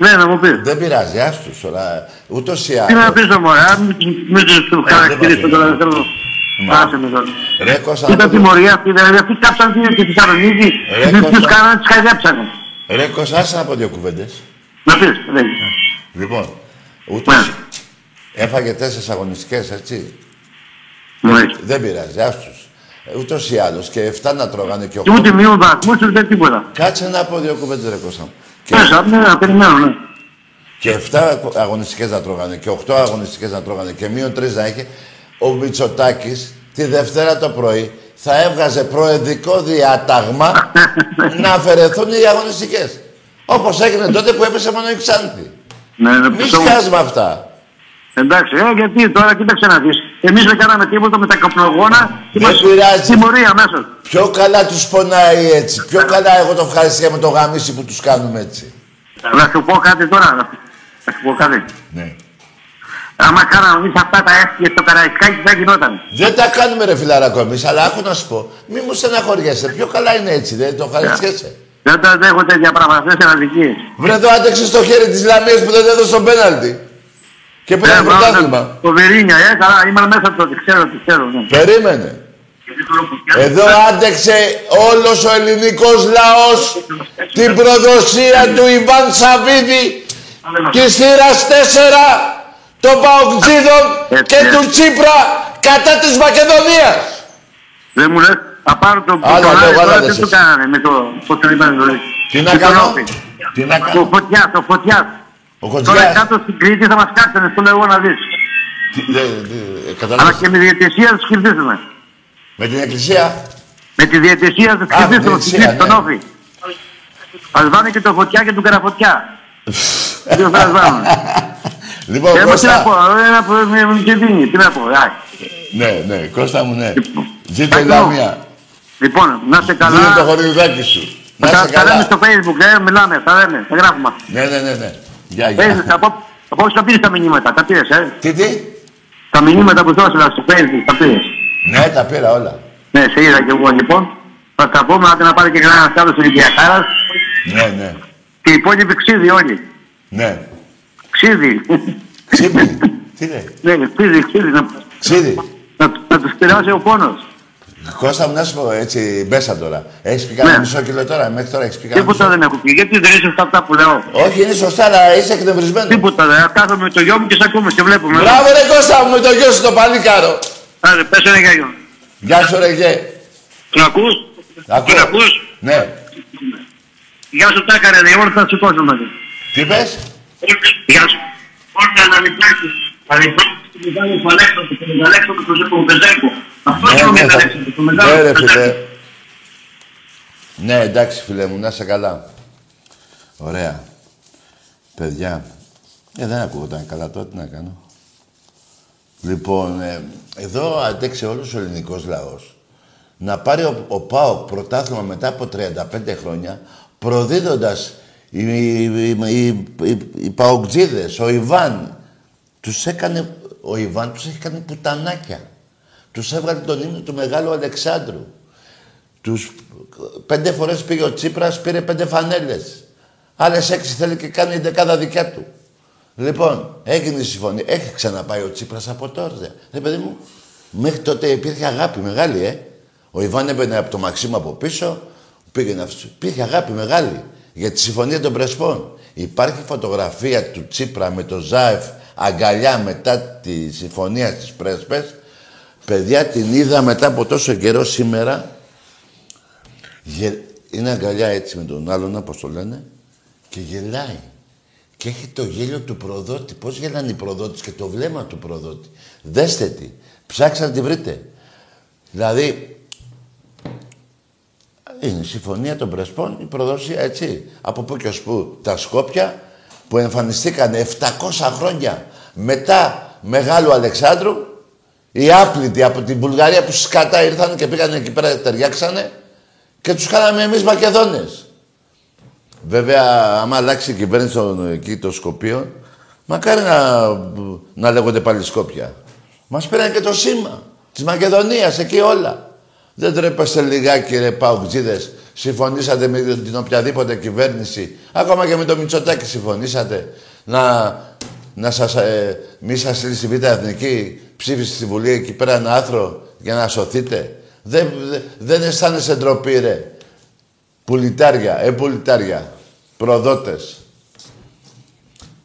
Ναι, να μου πεις. δεν πειράζει, άστους τώρα. Ούτως ή Τι να άλλως. πεις το μωρέ, αν μην του χαρακτηρίσω δεν τώρα, πάω. δεν θέλω. Μα. Άσε με τώρα. Ρε Κώστα, Κοίτα να τη πω- μορία αυτή, δηλαδή αυτοί κάψαν τι και τη Θεσσαλονίκη. Ρε, Δεν τους Κώστα. κάνανε, τις χαϊδέψανε. ρε Κώστα, άσε να πω δύο κουβέντες. Να πεις, δεν. Λοιπόν, ούτως Ναι. έφαγε τέσσερις αγωνιστικές, έτσι. Ναι. Δεν πειράζει, άστους. Ε, Ούτως ή άλλως και 7 να τρώγανε και Και 8. ούτε μείον βαθμούς, ούτε τίποτα. Κάτσε να πω δύο κουβέντες ρε Κώστα μου. Και, Μέσα, ναι, να περιμένω, ναι. και 7 αγωνιστικές να τρώγανε και 8 αγωνιστικές να τρώγανε και μείον 3 να είχε. Ο Μητσοτάκης τη Δευτέρα το πρωί θα έβγαζε προεδρικό διάταγμα <laughs> να αφαιρεθούν οι αγωνιστικές. Όπως έγινε τότε που έπεσε μόνο η Ξάνθη. Ναι, ναι, Μη πιστεύω. σκιάζουμε αυτά. Εντάξει, ε, γιατί τώρα κοίταξε να δεις. Εμείς δεν κάναμε τίποτα με τα καπνογόνα και Δεν μας πειράζει. τιμωρία μέσα. Πιο καλά τους πονάει έτσι. Πιο καλά εγώ το ευχαριστία με το γαμίσι που τους κάνουμε έτσι. Να σου πω κάτι τώρα. να- Να σου πω κάτι. Ναι. Άμα κάναμε εμείς αυτά τα έφυγε στο Καραϊσκάκι, τι θα γινόταν. Δεν τα κάνουμε ρε φιλαράκο εμείς, αλλά άκου να σου πω. Μη μου στεναχωριέσαι. Πιο καλά είναι έτσι, δεν το ευχαριστιέσαι. Δεν τα δέχω τέτοια πράγματα, αυτές είναι αδικίες. Βρε εδώ άντεξε το χέρι της Λαμίας που δεν έδωσε τον πέναλτι. Και πήρε Ε, το μπράβο, πρωτάθλημα. Το Βερίνια, ε, καλά, ήμουν μέσα τότε, ξέρω, τι ξέρω. ναι. Περίμενε. Εδώ άντεξε όλος ο ελληνικός λαός την προδοσία του Ιβάν Σαββίδη και σειράς 4 των Παοκτζίδων Έτσι, και έτσι. του Τσίπρα κατά της Μακεδονίας. Δεν μου λες, απάνω το Άλλα τον λέω, Άρη, άλλα τώρα λες τι του εσύ. κάνανε με το, πώς τον είπαν το λέει. Τι να Με τον κάνω, Όφη. τι να Το κάνω; φωτιάς, το φωτιάς. Ο Τώρα Κοντζιάς. κάτω στην Κρήτη θα μας κάτσανε, στο λέω εγώ να δεις. Τι- δε- δε- Αλλά Καταλάβεις. και με διαιτησία τους κερδίσουμε. Με την εκκλησία; Με τη διαιτησία τους Α, κερδίσουμε, διαιτησία, στην Κρήτη, τον ναι. Όφη. Ας βάνε και το φωτιά και του καραφωτιά. Δύο φορές βάνε. Λοιπόν, Ε, μα τι να πω, Κώστα. ε, να πω, με με και δίνει, τι να πω, άι. Ναι, ναι, Κώστα μου, ναι. Ζήτω η Ακριβώς. Λαμία. Λοιπόν, να είστε καλά. Δίνε το χωριδάκι σου. Να Τα, είσαι τα λέμε καλά. στο facebook, ε, μιλάμε, τα λέμε, τα γράφουμε. Ναι, ναι, ναι, ναι. Γεια, Ε, γεια. από, από όσοι τα πήρες τα μηνύματα, τα πήρες, ε; Τι, τι; Τα μηνύματα που δώσαμε στο facebook, τα πήρες. Ναι, τα πήρα όλα. Ναι, σε είδα και εγώ λοιπόν. Θα τα πούμε, άντε να πάρει και κανένας άλλος Ολυμπιακάρας. Ναι, ναι. Και οι υπόλοιποι ξύδι όλοι. Ναι. Ξύδι. Ξύπνη. <laughs> Τι λέει; ναι, ξύδι, ξύδι. Να, Ξύδι. να, να τους πειράσει ο πόνος. Κώστα μου, να σου πω έτσι, μπέσα τώρα. Έχεις πει Ναι. κανένα μισό κιλό τώρα, μέχρι τώρα έχεις πει κανένα Τίποτα μισό; δεν έχω πει. Γιατί δεν είσαι αυτά που λέω; Όχι, είναι σωστά, αλλά είσαι εκνευρισμένος. Τίποτα δεν. Κάθομαι με το γιο μου και σε ακούμε και βλέπουμε. Μπράβο ρε Κώστα μου, με το γιο σου το παλίκαρο. Άντε, πες ένα γιο. Γεια σου ρε γε. Τον ακούς; Ακούω. Τον ακούς; Ναι. Γεια σου τάκαρε, ρε, όλα θα σηκώσουμε. Τι πες; Γεια σου. Όλα να λυπάσεις. Να λυπάσεις του μεγάλου του Αλέξανδρου, του Αλέξανδρου του Πεζέγκο. Αυτό Ναι, είναι ο ναι, θα- Αλέξανδρος, το μεγάλο Ναι, ρε του φίλε. Πεζέγκο. Ναι, εντάξει φίλε μου, να είσαι καλά. Ωραία. Παιδιά, ε, δεν ακούγονταν καλά τώρα, τι να κάνω. Λοιπόν, ε, εδώ αντέξει όλος ο ελληνικός λαός να πάρει ο, ο ΠΑΟΚ πρωτάθλημα μετά από 35 χρόνια προδίδοντας οι, οι, οι, οι, οι, οι ΠΑΟΚτζίδες, ο Ιβάν, τους έκανε, ο Ιβάν τους έχει κάνει πουτανάκια. Τους έβγαλε τον ύμνο του Μεγάλου Αλεξάνδρου. Τους πέντε φορές πήγε ο Τσίπρας, πήρε πέντε φανέλες. Άλλες έξι θέλει και κάνει η δεκάδα δικιά του. Λοιπόν, έγινε η συμφωνία. Έχει ξαναπάει ο Τσίπρας από τώρα. Ρε παιδί μου, μέχρι τότε υπήρχε αγάπη μεγάλη, ε. Ο Ιβάν έμπαινε από το Μαξίμου από πίσω, πήγαινε αυτό. Υπήρχε αγάπη μεγάλη για τη συμφωνία των Πρεσπών. Υπάρχει φωτογραφία του Τσίπρα με το Ζάεφ αγκαλιά μετά τη συμφωνία στις Πρέσπες. Παιδιά, την είδα μετά από τόσο καιρό σήμερα. Γε- Είναι αγκαλιά έτσι με τον άλλον, όπως το λένε, και γελάει. Και έχει το γέλιο του προδότη. Πώς γελάνε οι προδότες και το βλέμμα του προδότη. Δέστε τη. Ψάξτε να τη βρείτε. Δηλαδή, είναι η συμφωνία των Πρεσπών, η προδοσία, έτσι. Από πού και ως πού. Τα Σκόπια που εμφανιστήκαν 700 χρόνια μετά Μεγάλου Αλεξάνδρου, οι άπλητοι από την Βουλγαρία που σκατά ήρθαν και πήγαν εκεί πέρα, ταιριάξανε και τους κάναμε εμείς Μακεδόνες. Βέβαια, άμα αλλάξει η κυβέρνηση των, εκεί των Σκοπίων, μακάρι να, να λέγονται πάλι Σκόπια. Μας πήραν και το σήμα της Μακεδονίας, εκεί όλα. Δεν τρέπεστε λιγάκι ρε Παουτζίδες συμφωνήσατε με την οποιαδήποτε κυβέρνηση, ακόμα και με το Μητσοτάκη συμφωνήσατε, να, να σας, ε, μη σας στείλει στη Β' Εθνική, ψήφιση στη Βουλή εκεί πέρα ένα άθρο για να σωθείτε. Δεν, δεν, δεν αισθάνεσαι ντροπή, ρε. Πουλιτάρια, ε, πουλιτάρια. Προδότες.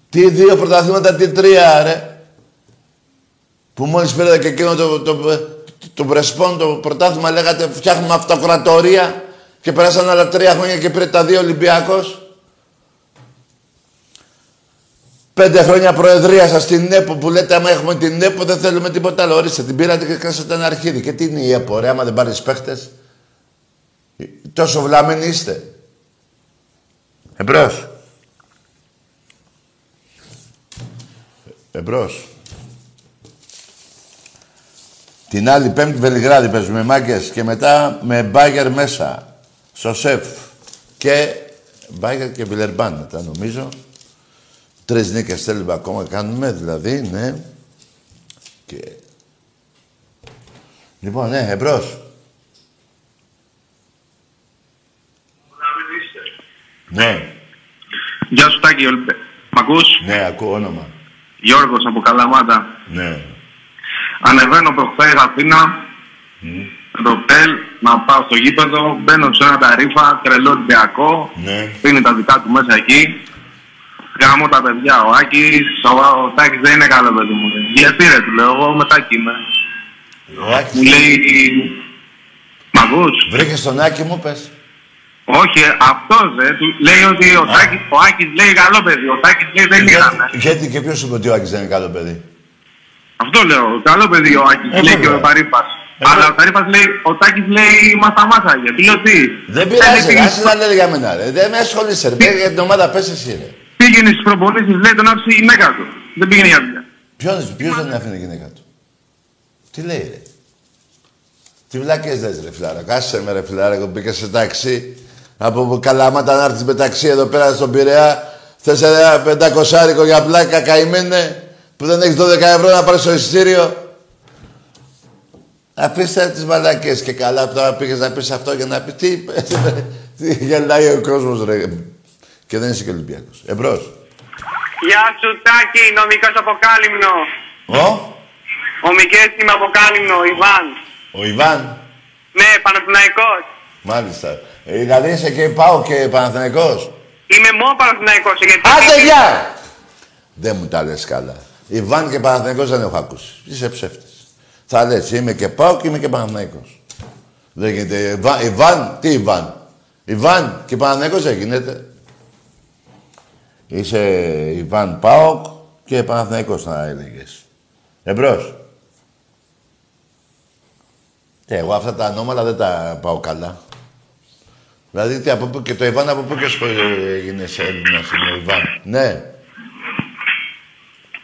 Τι δύο πρωταθλήματα, τι τρία, ρε. Που μόλις πήρατε και εκείνο το, το, το, το Μπρεσπόν, το πρωτάθλημα, λέγατε φτιάχνουμε αυτοκρατορία και περάσαν άλλα τρία χρόνια και πήρε τα δύο Ολυμπιακός. Πέντε χρόνια προεδρία σας στην ΕΠΟ που λέτε άμα έχουμε την ΕΠΟ δεν θέλουμε τίποτα άλλο. Ορίστε, την πήρατε και κράσατε ένα αρχίδι. Και τι είναι η ΕΠΟ, ρε, άμα δεν πάρεις παίχτες; Τόσο βλάμενοι είστε. Εμπρός. Εμπρός. Την άλλη πέμπτη Βελιγράδι παίζουμε μάγκες και μετά με μπάγκερ μέσα. Στο σεφ. Και μπάγκερ και βιλερμπάν μετά νομίζω. Τρεις νίκες θέλουμε ακόμα κάνουμε δηλαδή, ναι. Και... Λοιπόν, ναι, εμπρός. Ναι, Γεια σου Τάκη, Ολυμπε- Μ' ακούς; ναι, ακούω όνομα. Γιώργος από Καλαμάτα. Ναι. Ανεβαίνω προχθές Αθήνα, με το ΤΕΛ, να πάω στο γήπεδο, μπαίνω σε ένα ταρίφα, τρελό Ολυμπιακό, Ναι. πίνει τα δικά του μέσα εκεί. Γάμω τα παιδιά, ο Άκης, ο, ο Τάκης δεν είναι καλό παιδί μου. λέει. Γιατί ρε, του λέω, εγώ με Τάκη είμαι. Ο Άκης... Μου λέει, μ' ακούς; Βρήκες τον Άκη μου, πες. Όχι, αυτός ρε, του λέει ότι ο, Τάκης, ο Άκης λέει καλό παιδί, ο Τάκης λέει δεν ήταν. Γιατί, γιατί και ποιος είπε ότι ο Άκης δεν είναι καλό παιδί; Αυτό λέω. Καλό παιδί ο Άκης, Ε, λέει βέβαια. και ο Ταρήφας. Ε, Αλλά βέβαια. ο Ταρήφας λέει, ο Τάκης λέει, μας τα μάσαγε. Του λέω τι. Δεν πειράζει, ρε, πήγαινε άσε να λέει για μένα, ρε. Δεν με ασχολείσαι, ρε. Πήγαινε για την ομάδα, πες εσύ, ρε. Πήγαινε στις προπονήσεις, λέει τον άφησε η γυναίκα του. Δεν πήγαινε για δουλειά. Ποιος, ποιος δεν άφηνε η γυναίκα του; Τι λέει, ρε. Τι βλάκες λες, ρε φιλάρα. Κάσε με, ρε φιλάρα, εγώ μπήκα σε ταξί. Από καλαμάτα να έρθεις με ταξί εδώ πέρα στον Πειραιά. Θες ένα πεντακοσάρικο για πλάκα, καημένε, που δεν έχεις 12 ευρώ να πάρεις στο εισιτήριο. Αφήστε τις μαλακές και καλά που τώρα πήγες να πεις αυτό για να πεις τι, τι γελάει ο κόσμος ρε. Και δεν είσαι και Ολυμπιακός. Εμπρός. Γεια σου Τάκη, νομικός από Κάλυμνο. Ο, Ο Μικές είμαι από Κάλυμνο, Ιβάν. ο Ιβάν. Ναι, Παναθηναϊκός. Μάλιστα. Ε, δηλαδή είσαι και πάω και Παναθηναϊκός. Είμαι μόνο Παναθηναϊκός, γιατί... Άντε γεια! Δεν μου τα λες καλά. Ιβάν και Παναθηναϊκός δεν έχω ακούσει. Είσαι ψεύτης. Θα λες είμαι και πάω και είμαι και Παναθηναϊκός. Δεν γίνεται. Ιβάν, Ιβάν, τι Ιβάν. Ιβάν και Παναθηναϊκός δεν γίνεται. Είσαι Ιβάν Πάοκ και Παναθηναϊκός να έλεγες. Εμπρός. Και εγώ αυτά τα ανώμαλα δεν τα πάω καλά. Δηλαδή τι, από πού και το Ιβάν από πού και σου έγινες σε Έλληνας είναι ο Ιβάν. Ναι,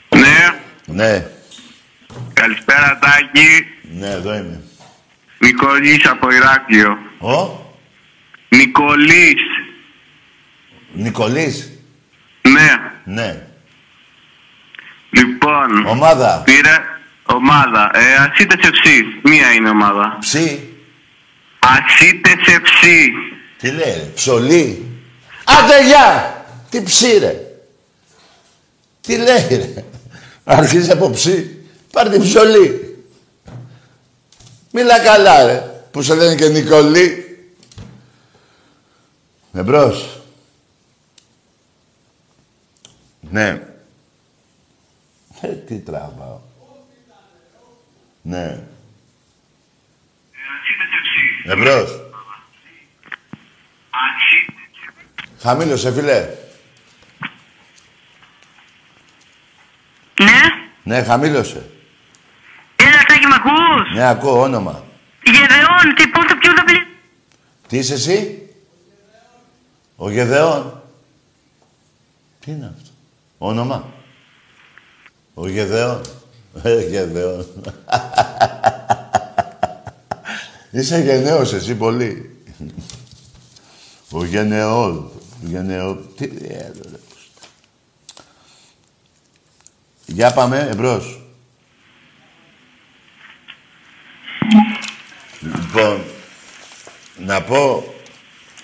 Ναι, ναι, καλησπέρα Τάκη. ναι, εδώ είμαι. Νικολής από Ηράκλειο. Ο Νικολής. Νικολής. Ναι. Ναι. Λοιπόν, Ομάδα. πήρε ομάδα. Ε, Ασίτες FC. Μία είναι ομάδα. Ψή. Ασίτες FC. Τι λέει ρε, ψωλή. Άντε γεια! Τι ψή ρε. Τι λέει ρε. Αρχίζει από ψή. Πάρ' την ψωλή. Μίλα καλά ρε. Που σε λένε και Νικολή. Εμπρός. Ναι. Ε, τι τραβάω. Ναι. Ασίτες FC. Εμπρός. Χαμήλωσε, φίλε. Ναι. Ναι, χαμήλωσε. Έλα, Τάκη, μ' ακούς; Ναι, ακούω όνομα. Γεδεών, τι πώς το πιο θα πλη... Τι είσαι εσύ; Ο Γεδεών. Τι είναι αυτό; Όνομα. Ο Γεδεών. Ε, Γεδεών. Είσαι γενναίος εσύ πολύ. Ο γενναιόλ. Γενναιόλ. Τι... ε, ρε, ρε. Για πάμε εμπρός. Λοιπόν, να πω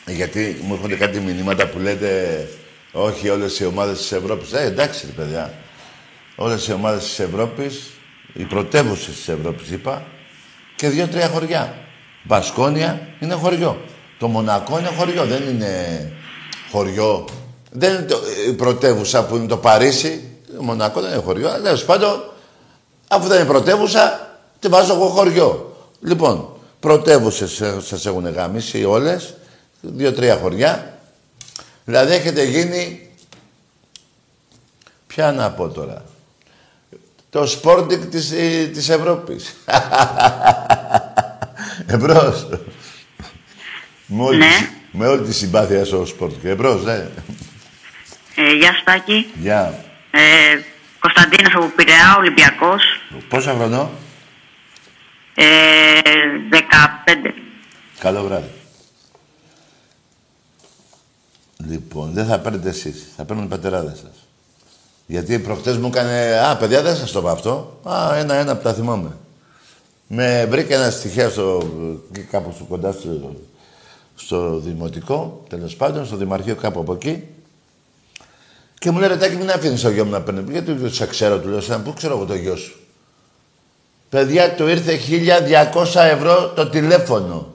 Γιατί μου έρχονται κάτι μηνύματα που λέτε όχι όλες οι ομάδες της Ευρώπης. Ε, εντάξει, ρε παιδιά. Όλες οι ομάδες της Ευρώπης, οι πρωτεύουσες της Ευρώπης είπα, και δύο-τρία χωριά. Μπασκόνια είναι χωριό. Το Μονακό είναι χωριό, δεν είναι χωριό. Δεν είναι το, η πρωτεύουσα που είναι το Παρίσι. Το Μονακό δεν είναι χωριό, αλλά τέλος πάντων, αφού δεν είναι πρωτεύουσα, τη βάζω εγώ χωριό. Λοιπόν, πρωτεύουσε σας έχουν γαμίσει όλες, δύο-τρία χωριά. Δηλαδή έχετε γίνει. Ποια να πω τώρα. Το σπόρντικ της, ε, της Ευρώπης. <laughs> Εμπρός. Με όλη, Ναι. τη- με όλη τη συμπάθεια στο σπορτ. Εμπρός, ναι. Ε, γεια σου Τάκη. Γεια. Ε, Κωνσταντίνος από Πειραιά, Ολυμπιακός. Πόσα χρονό; Ε, 15. Καλό βράδυ. Λοιπόν, δεν θα παίρνετε εσείς. Θα παίρνουν οι πατεράδες σας. Γιατί προχτές μου έκανε... Α, παιδιά, δεν σας το είπα αυτό. Α, ένα-ένα που τα θυμάμαι. Με βρήκε ένα στοιχείο στο... κάπου στο κοντά στο, στο δημοτικό, τέλος πάντων, στο δημαρχείο κάπου από εκεί. Και μου λέει, ρε Τάκη, μην αφήνεις το γιο μου να παίρνει. Γιατί δεν σε ξέρω, του λέω, σαν πού ξέρω εγώ το γιο σου. Παιδιά, του ήρθε 1200 ευρώ το τηλέφωνο.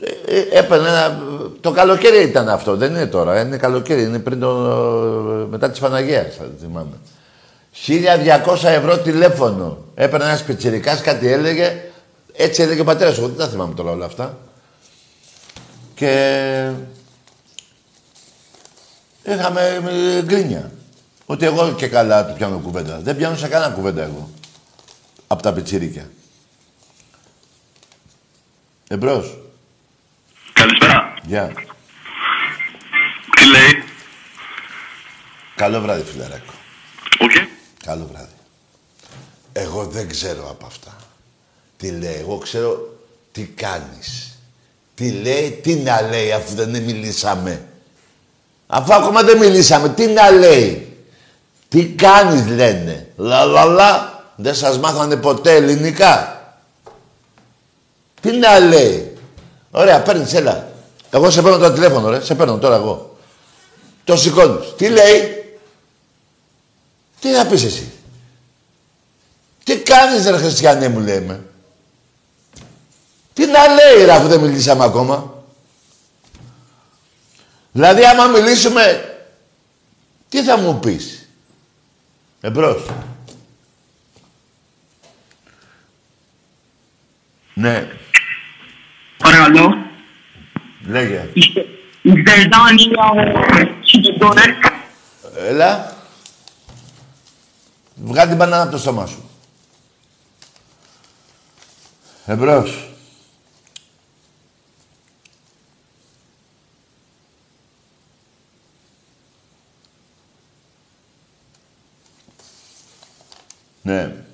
Ε, ε, Έπαιρνε ένα... Το καλοκαίρι ήταν αυτό, δεν είναι τώρα. Είναι καλοκαίρι, είναι πριν το... μετά της Παναγίας, θα θυμάμαι. 1200 ευρώ τηλέφωνο. Έπαιρνε ένας πιτσιρικάς, κάτι έλεγε. Έτσι έλεγε ο πατέρας μου. Δεν τα θυμάμαι τώρα όλα αυτά. Και... Είχαμε ε, γκρίνια. Ότι εγώ και καλά του πιάνω κουβέντα. Δεν πιάνω σε κανένα κουβέντα εγώ. Από τα πιτσιρίκια. Εμπρός. Καλησπέρα. Γεια. Τι λέει; Καλό βράδυ, φιλαράκο. Οκ. Καλό βράδυ. Εγώ δεν ξέρω από αυτά. Τι λέει, εγώ ξέρω τι κάνεις. Τι λέει, τι να λέει αφού δεν μιλήσαμε. Αφού ακόμα δεν μιλήσαμε, τι να λέει. Τι κάνεις λένε. Λα λα λα. Δεν σας μάθανε ποτέ ελληνικά. Τι να λέει. Ωραία, παίρνεις, έλα. Εγώ σε παίρνω το τηλέφωνο, ρε. Σε παίρνω τώρα εγώ. Το σηκώνεις. Τι λέει. Τι θα πεις εσύ. Τι κάνεις ρε χριστιανέ μου λέμε. Τι να λέει ρε αφού δεν μιλήσαμε ακόμα. Δηλαδή άμα μιλήσουμε τι θα μου πεις. Εμπρός. Ναι, Παρακαλώ. λέγε. Η Δανία Σιντόρε. Έλα. Βγάλει την μπανάνα από το στόμα σου. Εμπρός. Ναι.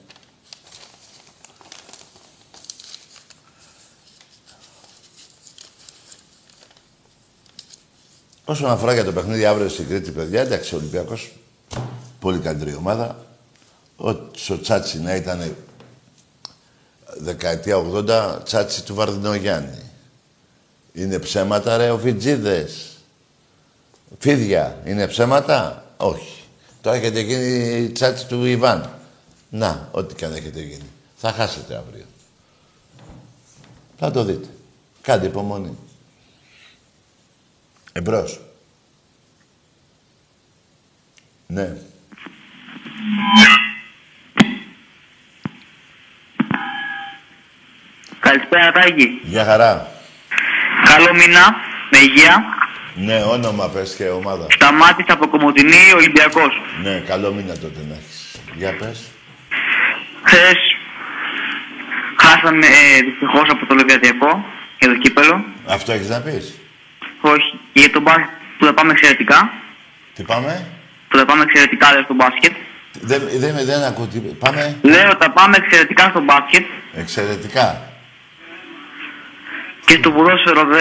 Όσον αφορά για το παιχνίδι αύριο στην Κρήτη, παιδιά, εντάξει, ο Ολυμπιακός πολύ καλή ομάδα. Ο, ο Τσάτσι να ήταν δεκαετία 80, Τσάτσι του Βαρδινογιάννη. Είναι ψέματα, ρε, ο Φιτζίδες. Φίδια, είναι ψέματα; Όχι. Τώρα έχετε γίνει Τσάτσι του Ιβάν; Να, ό,τι και αν έχετε γίνει. Θα χάσετε αύριο. Θα το δείτε. Κάντε υπομονή. Εμπρός. Ναι. Καλησπέρα Τάκη. Γεια χαρά. Καλό μήνα. Με υγεία. Ναι, όνομα πες και ομάδα. Σταμάτης από Κομωτινή, Ολυμπιακός. Ναι, καλό μήνα τότε να έχεις. Για πες. Χθες χάσαμε ε, δυστυχώς από το Λεβιαδιακό για το κύπελο. Αυτό έχεις να πεις. Όχι, για τον μπάσκετ που θα πάμε εξαιρετικά. Τι πάμε; Που θα πάμε εξαιρετικά λέω, στο μπάσκετ. Δεν, δεν, δεν ακούω τι... Πάμε Λέω θα πάμε εξαιρετικά στο μπάσκετ εξαιρετικά. και στο ποδόσφαιρο δε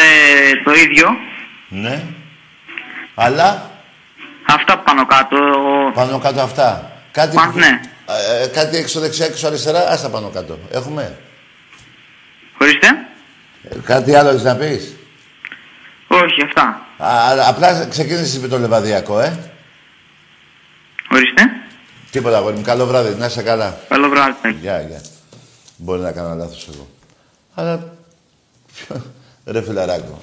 το ίδιο. Ναι. Αλλά; Αυτά πάνω κάτω. πάνω κάτω αυτά. Κάτι, Πα- ναι. Ε, κάτι έξω δεξιά, έξω αριστερά, άστα πάνω κάτω. Έχουμε. Χωρίστε. Ε, κάτι άλλο έχεις να πεις; Όχι, αυτά. Α, απλά ξεκίνησες με το λεβαδιακό, ε. Ορίστε. Τίποτα, αγόρι μου. Καλό βράδυ. Να είσαι καλά. Καλό βράδυ. Γεια, γεια. Μπορεί να κάνω λάθος εγώ. Αλλά... Ρε φιλαράκο.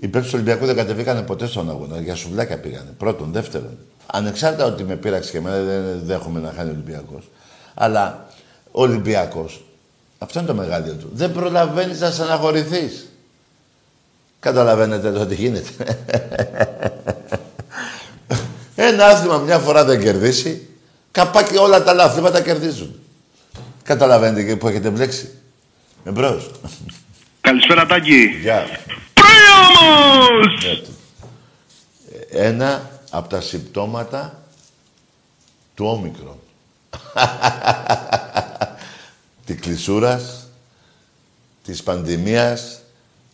Οι παίκτες του Ολυμπιακού δεν κατεβήκανε ποτέ στον αγώνα. Για σουβλάκια πήγανε. Πρώτον. Δεύτερον. Ανεξάρτητα ότι με πείραξε και εμένα, δεν δέχομαι να χάνει ο Ολυμπιακός. Αλλά ο Ολυμπιακός, αυτό είναι το μεγαλείο του. Δεν προλαβαίνεις να στεναχωρηθείς. Καταλαβαίνετε το τι γίνεται. Ένα άθλημα μια φορά δεν κερδίσει, καπάκι όλα τα άλλα αθλήματα κερδίζουν. Καταλαβαίνετε και που έχετε μπλέξει. Εμπρός. Καλησπέρα Τάκη. Γεια. Πρίαμος! Ναι, του. Ένα από τα συμπτώματα του όμικρον. <laughs> Της κλεισούρας, της πανδημίας,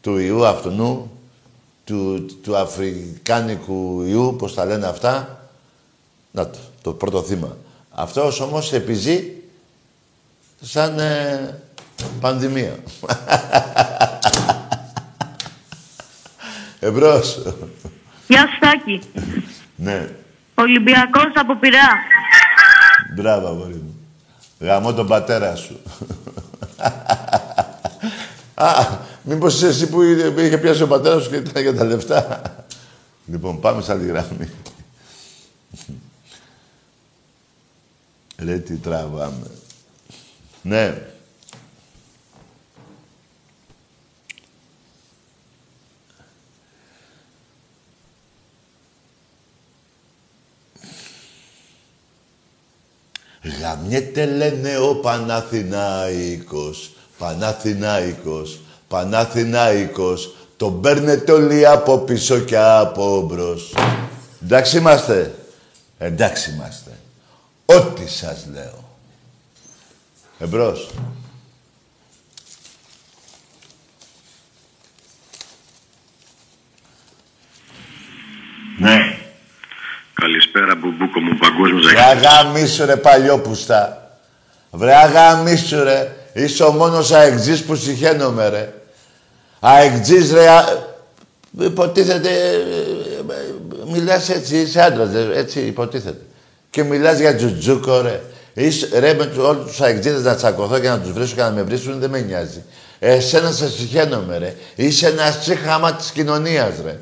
του ιού αυτού, του, του αφρικάνικου ιού, πώς τα λένε αυτά. Να το, το πρώτο θύμα. Αυτός όμως επιζεί σαν ε, πανδημία. <laughs> Εμπρός. Γεια σου Τάκη. ναι. Ολυμπιακός από Πειραιά. Μπράβο, αγόρι μου. Γαμώ τον πατέρα σου. <laughs> Α, μήπως είσαι εσύ που είχε πιάσει ο πατέρας σου και ήταν για τα λεφτά. λοιπόν, πάμε σε άλλη γραμμή. Ρε, τι τραβάμε. Ναι. Γαμιέται λένε ο Παναθηνάικος, Παναθηνάικος, Παναθηνάικος. Τον παίρνετε όλοι από πίσω και από μπρος. Εντάξει είμαστε; Εντάξει είμαστε. Ό,τι σας λέω. Εμπρός. Ναι. Καλησπέρα Μπουμπούκο μου παγκόσμιος Βρε αγαμίσου ρε παλιόπουστα. Βρε αγαμίσου ρε. Είσαι ο μόνος αεξής που συχαίνομαι ρε. Αεξής ρε. Α... Υποτίθεται... ε, ε, Μιλάς έτσι, είσαι άντρας, ρε, έτσι υποτίθεται. Και μιλάς για τζουτζούκο ρε. Είσαι, ρε με τους- όλους τους αεξίδες να τσακωθώ και να τους βρίσκω και να με βρίσκουν δεν με νοιάζει. Εσένα σε συχαίνομαι ρε. Είσαι ένας τσίχαμα της κοινωνίας ρε.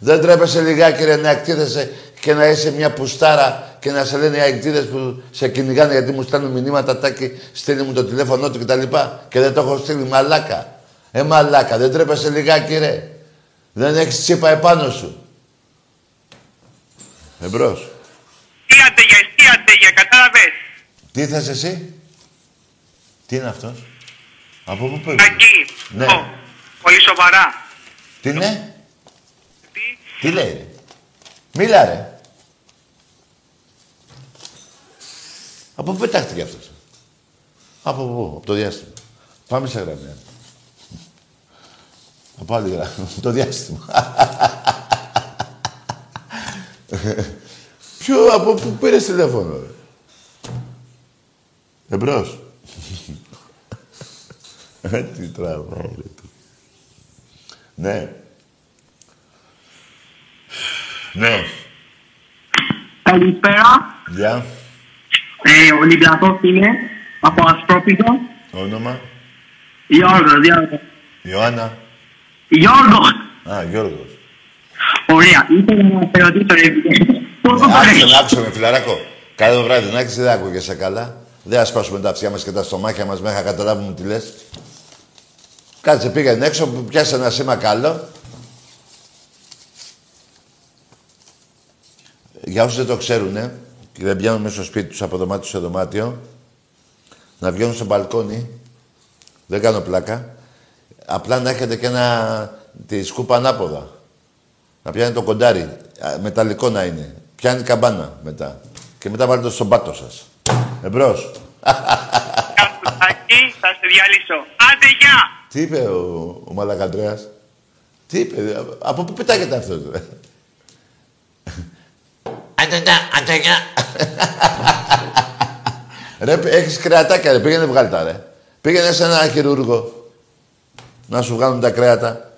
Δεν τρέπεσαι λιγάκι ρε να εκτίθεσαι και να είσαι μια πουστάρα και να σε λένε οι αεκτήδες που σε κυνηγάνε γιατί μου στέλνουν μηνύματα τάκι, στείλει μου το τηλέφωνό του κτλ. Και δεν το έχω στείλει μαλάκα. Ε μαλάκα, δεν τρέπεσαι λιγάκι ρε. Δεν έχεις τσίπα επάνω σου. Εμπρός. Τι αντεγια, τι αντεγια, κατάλαβες. Τι θες εσύ; Τι είναι αυτός; Από πού πήγες; Τάκη. Ναι. Ω, Πολύ σοβαρά. Τι είναι. Τι; Τι λέει ρε; Μίλα ρε. Από πού πετάχτηκε αυτός; Από πού, από το διάστημα. Πάμε σε γραμμή. Από άλλη γραμμή. το διάστημα. <laughs> Ποιο, από πού πήρες τηλέφωνο, ρε; Εμπρός. <laughs> Ε, Τι τραβάει, ρε. του. Ναι. Ναι. Καλησπέρα. Γεια. Ε, Ολυμπιακός είμαι από Ασπρόπιτο. Όνομα. Γιώργος, Γιώργος. Ιωάννα. Γιώργος. Α, Γιώργος. Ωραία. Ήθελα να σε ρωτήσω, ρε. Πόσο Άκουσε με, παρέχει. άκουσε με, φιλαράκο. Καλό βράδυ, να έχεις, δεν άκουγεσαι καλά. Δεν ασπάσουμε τα αυτιά μας και τα στομάχια μας μέχρι να καταλάβουμε τι λες. Κάτσε, πήγαινε έξω, πιάσε ένα σήμα καλό. Για όσους δεν το ξέρουνε και δεν πιάνουν μέσα στο σπίτι τους από δωμάτιο σε δωμάτιο, να βγαίνουν στο μπαλκόνι, δεν κάνω πλάκα, απλά να έχετε και ένα, τη σκούπα ανάποδα. Να πιάνει το κοντάρι. Α, Μεταλλικό να είναι. Πιάνει καμπάνα μετά. Και μετά βάλτε το στον πάτο σας. Εμπρός. Γεια σου, Τάκη. Θα σε διαλύσω. Άντε, γεια. Τι είπε ο, ο Μαλακαντρέας; Τι είπε; α- Από πού πετάγεται αυτός. Ρε; Αντεγιά, αντεγιά. Ρε, έχεις κρεατάκια ρε. Πήγαινε βγάλει τα ρε. Πήγαινε σε ένα χειρούργο. Να σου βγάλουν τα κρέατα.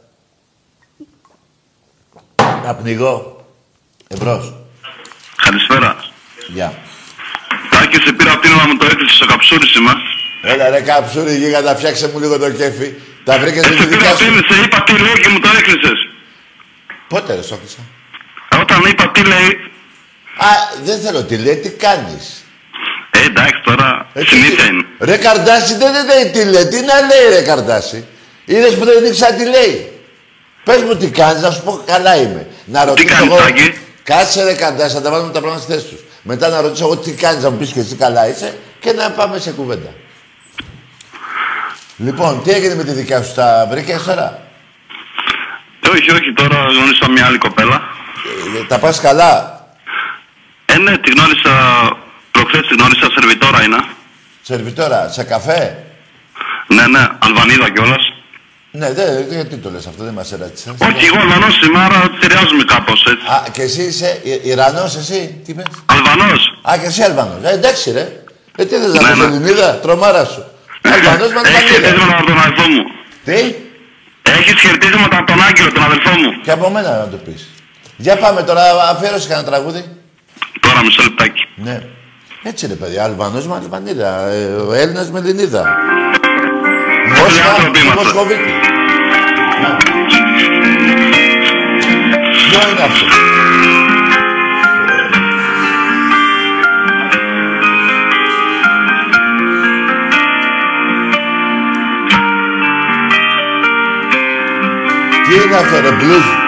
Να πνιγώ. Εμπρός. Καλησπέρα. Γεια. Τάκη, σε πήρα από την ώρα μου το έκλεισε στο καψούρι είμαι. Έλα ρε καψούρι γίγαντα, φτιάξε μου λίγο το κέφι. Τα βρήκες με τη Σε πήρα δικιά τι σου. είναι, σε είπα τι λέει και μου το έκλεισες. Πότε ρε σώπησα. Όταν είπα τι λέει. Α, δεν θέλω τι λέει, τι κάνεις; Ε, εντάξει τώρα, Ε, τι- συνήθεια είναι. Ρε Καρδάση δεν λέει τι λέει. Τι να λέει ρε Καρδάση; Είδες που δεν ήξερα τι λέει. Πες μου τι κάνεις, να σου πω καλά είμαι. Να ρωτήσω κάνεις, εγώ... Τάκη; Κάτσε ρε Καρδάση, θα τα βάλουμε τα πράγματα στη θέση τους. Μετά να ρωτήσω εγώ τι κάνεις, να μου πεις και εσύ καλά είσαι και να πάμε σε κουβέντα. Λοιπόν, τι έγινε με τη δικιά σου, τα βρήκες τώρα; Ε, όχι, όχι, τώρα γνώρισα μια άλλη κοπέλα. Ε, τα πας καλά; Ε, ναι, τη γνώρισα. Προχθές τη γνώρισα σερβιτόρα είναι. Σερβιτόρα, σε καφέ; Ναι, ναι, Αλβανίδα κιόλας. Ναι, δε, γιατί το λες αυτό, δεν μας έρατησες. Όχι, εγώ Αλβανό είμαι, άρα ταιριάζουμε κάπως έτσι. Α, και εσύ είσαι Ι- Ιρανός εσύ, τι πες. Αλβανός. Α, και εσύ Αλβανός. Ε, εντάξει ρε. Ε, τι θες να Ναι, πεις ναι. Ελληνίδα, τρομάρα σου. Αλβανός με Έχει Αλβανίδα. χαιρετίσματα από τον αδελφό μου. Τι, Έχει χαιρετίσματα από τον Άγγελο, τον αδελφό μου. και από μένα να το πεις. Για πάμε τώρα, αφιέρωσε κανένα τραγούδι. Τώρα μισό λεπτάκι. Ναι. Έτσι ρε παιδιά, Αλβανός με Αλβανίδα, ε, ο Έλληνας με Ελληνίδα. Μόσχα άνθρωποι με είμαστε. Μοσχοβίτη. Ποιο είναι αυτό. Τι είναι